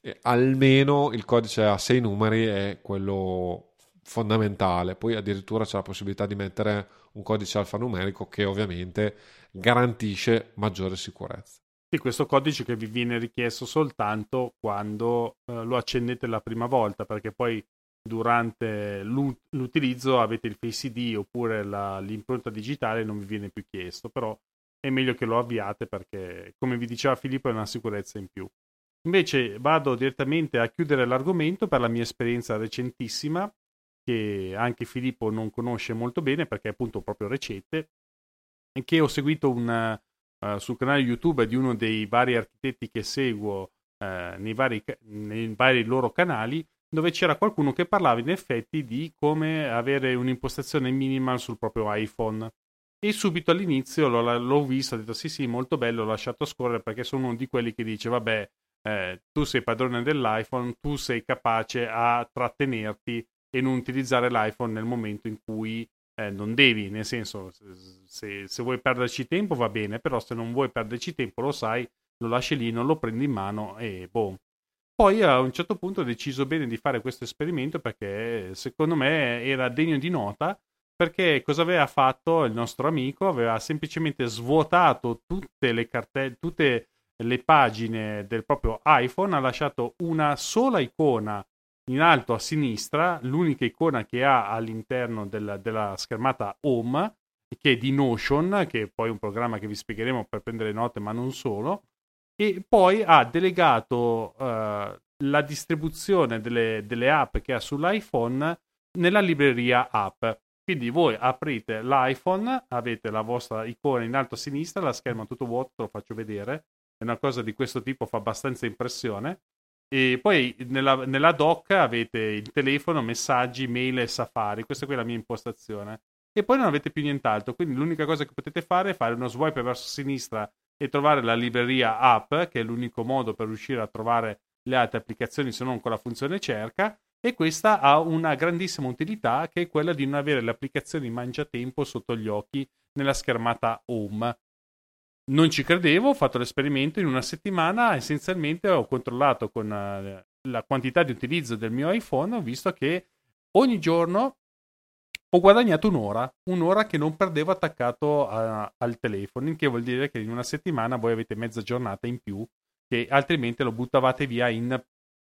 eh, almeno il codice a sei numeri è quello fondamentale. Poi addirittura c'è la possibilità di mettere un codice alfanumerico che ovviamente garantisce maggiore sicurezza. Sì, questo codice che vi viene richiesto soltanto quando eh, lo accendete la prima volta, perché poi durante l'utilizzo avete il Face ID oppure la, l'impronta digitale non vi viene più chiesto, però è meglio che lo avviate perché, come vi diceva Filippo, è una sicurezza in più. Invece vado direttamente a chiudere l'argomento per la mia esperienza recentissima che anche Filippo non conosce molto bene perché è appunto proprio recente, e che ho seguito un, uh, sul canale YouTube di uno dei vari architetti che seguo uh, nei, vari, nei vari loro canali, dove c'era qualcuno che parlava in effetti di come avere un'impostazione minimal sul proprio iPhone. E subito all'inizio l'ho, l'ho visto, ho detto sì sì, molto bello, l'ho lasciato scorrere perché sono uno di quelli che dice vabbè, eh, tu sei padrone dell'iPhone, tu sei capace a trattenerti e non utilizzare l'iPhone nel momento in cui eh, non devi, nel senso se, se, vuoi perderci tempo va bene, però se non vuoi perderci tempo lo sai, lo lasci lì, non lo prendi in mano e boh. Poi a un certo punto ho deciso bene di fare questo esperimento perché secondo me era degno di nota perché cosa aveva fatto il nostro amico? Aveva semplicemente svuotato tutte le cartelle, tutte le pagine del proprio iPhone, ha lasciato una sola icona in alto a sinistra l'unica icona che ha all'interno della, della schermata Home, che è di Notion, che è poi un programma che vi spiegheremo per prendere note, ma non solo, e poi ha delegato uh, la distribuzione delle, delle app che ha sull'iPhone nella libreria app. Quindi voi aprite l'iPhone, avete la vostra icona in alto a sinistra, la scherma tutto vuoto, te lo faccio vedere. È una cosa di questo tipo, fa abbastanza impressione. E poi nella, nella doc avete il telefono, messaggi, mail e Safari. Questa qui è la mia impostazione. E poi non avete più nient'altro. Quindi l'unica cosa che potete fare è fare uno swipe verso sinistra e trovare la libreria app, che è l'unico modo per riuscire a trovare le altre applicazioni se non con la funzione cerca. E questa ha una grandissima utilità che è quella di non avere le applicazioni mangiatempo sotto gli occhi nella schermata home. Non ci credevo, ho fatto l'esperimento in una settimana, essenzialmente ho controllato con uh, la quantità di utilizzo del mio iPhone, ho visto che ogni giorno ho guadagnato un'ora, un'ora che non perdevo attaccato a, al telefono, il che vuol dire che in una settimana voi avete mezza giornata in più, che altrimenti lo buttavate via in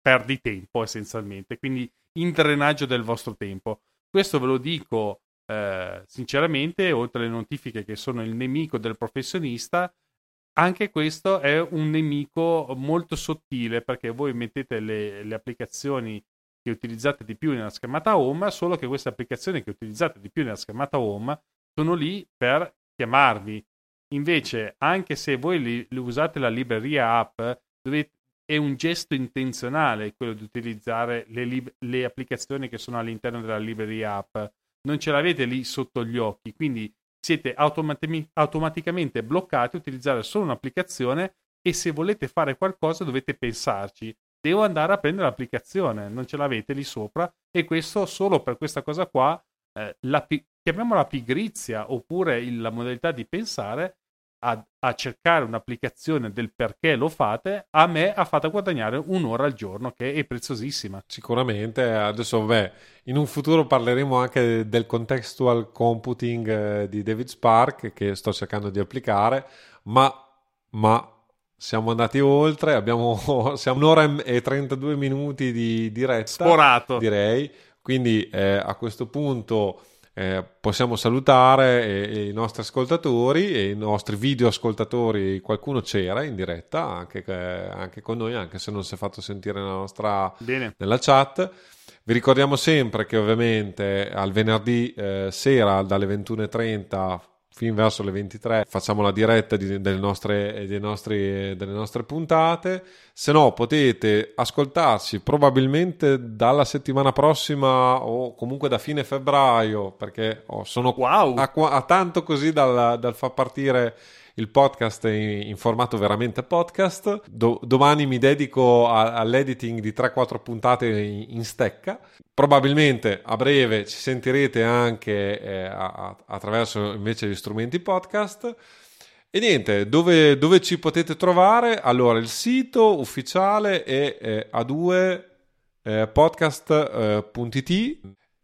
perditempo essenzialmente, quindi in drenaggio del vostro tempo. Questo ve lo dico eh, sinceramente, oltre alle notifiche che sono il nemico del professionista, anche questo è un nemico molto sottile perché voi mettete le, le applicazioni che utilizzate di più nella schermata home, solo che queste applicazioni che utilizzate di più nella schermata home sono lì per chiamarvi. Invece, anche se voi li, li usate la libreria app, dovete, è un gesto intenzionale quello di utilizzare le, le, applicazioni che sono all'interno della libreria app. Non ce l'avete lì sotto gli occhi, quindi siete automati- automaticamente bloccati a utilizzare solo un'applicazione e se volete fare qualcosa dovete pensarci. Devo andare a prendere l'applicazione, non ce l'avete lì sopra e questo solo per questa cosa qua, eh, la, chiamiamola pigrizia oppure il, la modalità di pensare a, a, cercare un'applicazione del perché lo fate, a me ha fatto guadagnare un'ora al giorno che è preziosissima. Sicuramente, adesso beh, in un futuro parleremo anche del contextual computing eh, di David Spark che sto cercando di applicare, ma, ma siamo andati oltre, abbiamo, <laughs> siamo un'ora e 32 minuti di diretta. Sporato. Direi. Quindi eh, a questo punto eh, possiamo salutare eh, i nostri ascoltatori e i nostri video ascoltatori. Qualcuno c'era in diretta anche, anche, con noi, anche se non si è fatto sentire nella nostra nella chat. Vi ricordiamo sempre che ovviamente al venerdì eh, sera dalle 21.30 fin verso le 23 facciamo la diretta di, delle, nostre, nostri, delle, nostre, puntate se no potete ascoltarci probabilmente dalla settimana prossima o comunque da fine febbraio perché oh, sono wow. a, a, tanto così dal, dal far partire il podcast in, formato veramente podcast. Do, domani mi dedico a, all'editing di 3-4 puntate in, in, stecca. Probabilmente a breve ci sentirete anche eh, a, attraverso invece gli strumenti podcast. E niente, dove, dove, ci potete trovare? Allora, il sito ufficiale è eh, a2 eh, eh,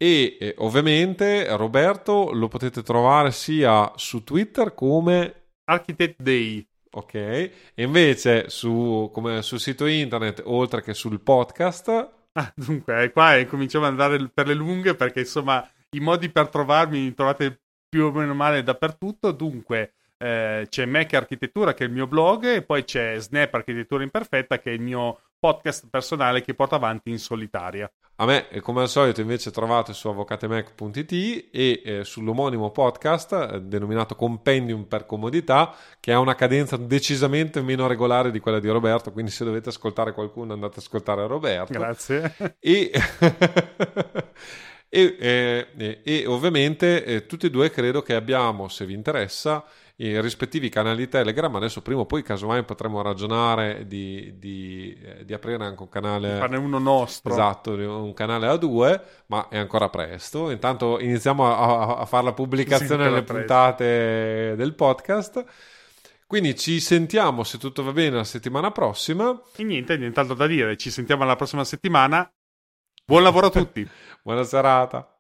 e eh, ovviamente Roberto lo potete trovare sia su Twitter come Architect Day. Ok, e invece su, come sul sito internet, oltre che sul podcast. Ah, dunque, qua cominciamo ad andare per le lunghe perché insomma i modi per trovarmi trovate più o meno male dappertutto. Dunque, eh, c'è Mac Architettura che è il mio blog e poi c'è Snap Architettura Imperfetta che è il mio podcast personale che porto avanti in solitaria. A me, come al solito, invece trovate su avvocatemec.it e eh, sull'omonimo podcast eh, denominato Compendium per comodità, che ha una cadenza decisamente meno regolare di quella di Roberto, quindi se dovete ascoltare qualcuno andate ad ascoltare Roberto. Grazie. E... <laughs> e, eh, e, ovviamente eh, tutti e due credo che abbiamo, se vi interessa, i rispettivi canali Telegram. Adesso prima o poi, casomai, potremo ragionare di, di, eh, di aprire anche un canale. Farne uno nostro. Esatto, un canale a due, ma è ancora presto. Intanto iniziamo a, a fare la pubblicazione delle puntate del podcast. Quindi ci sentiamo, se tutto va bene, la settimana prossima. E niente, nient'altro da dire. Ci sentiamo la prossima settimana. Buon lavoro a tutti. <laughs> Buona serata.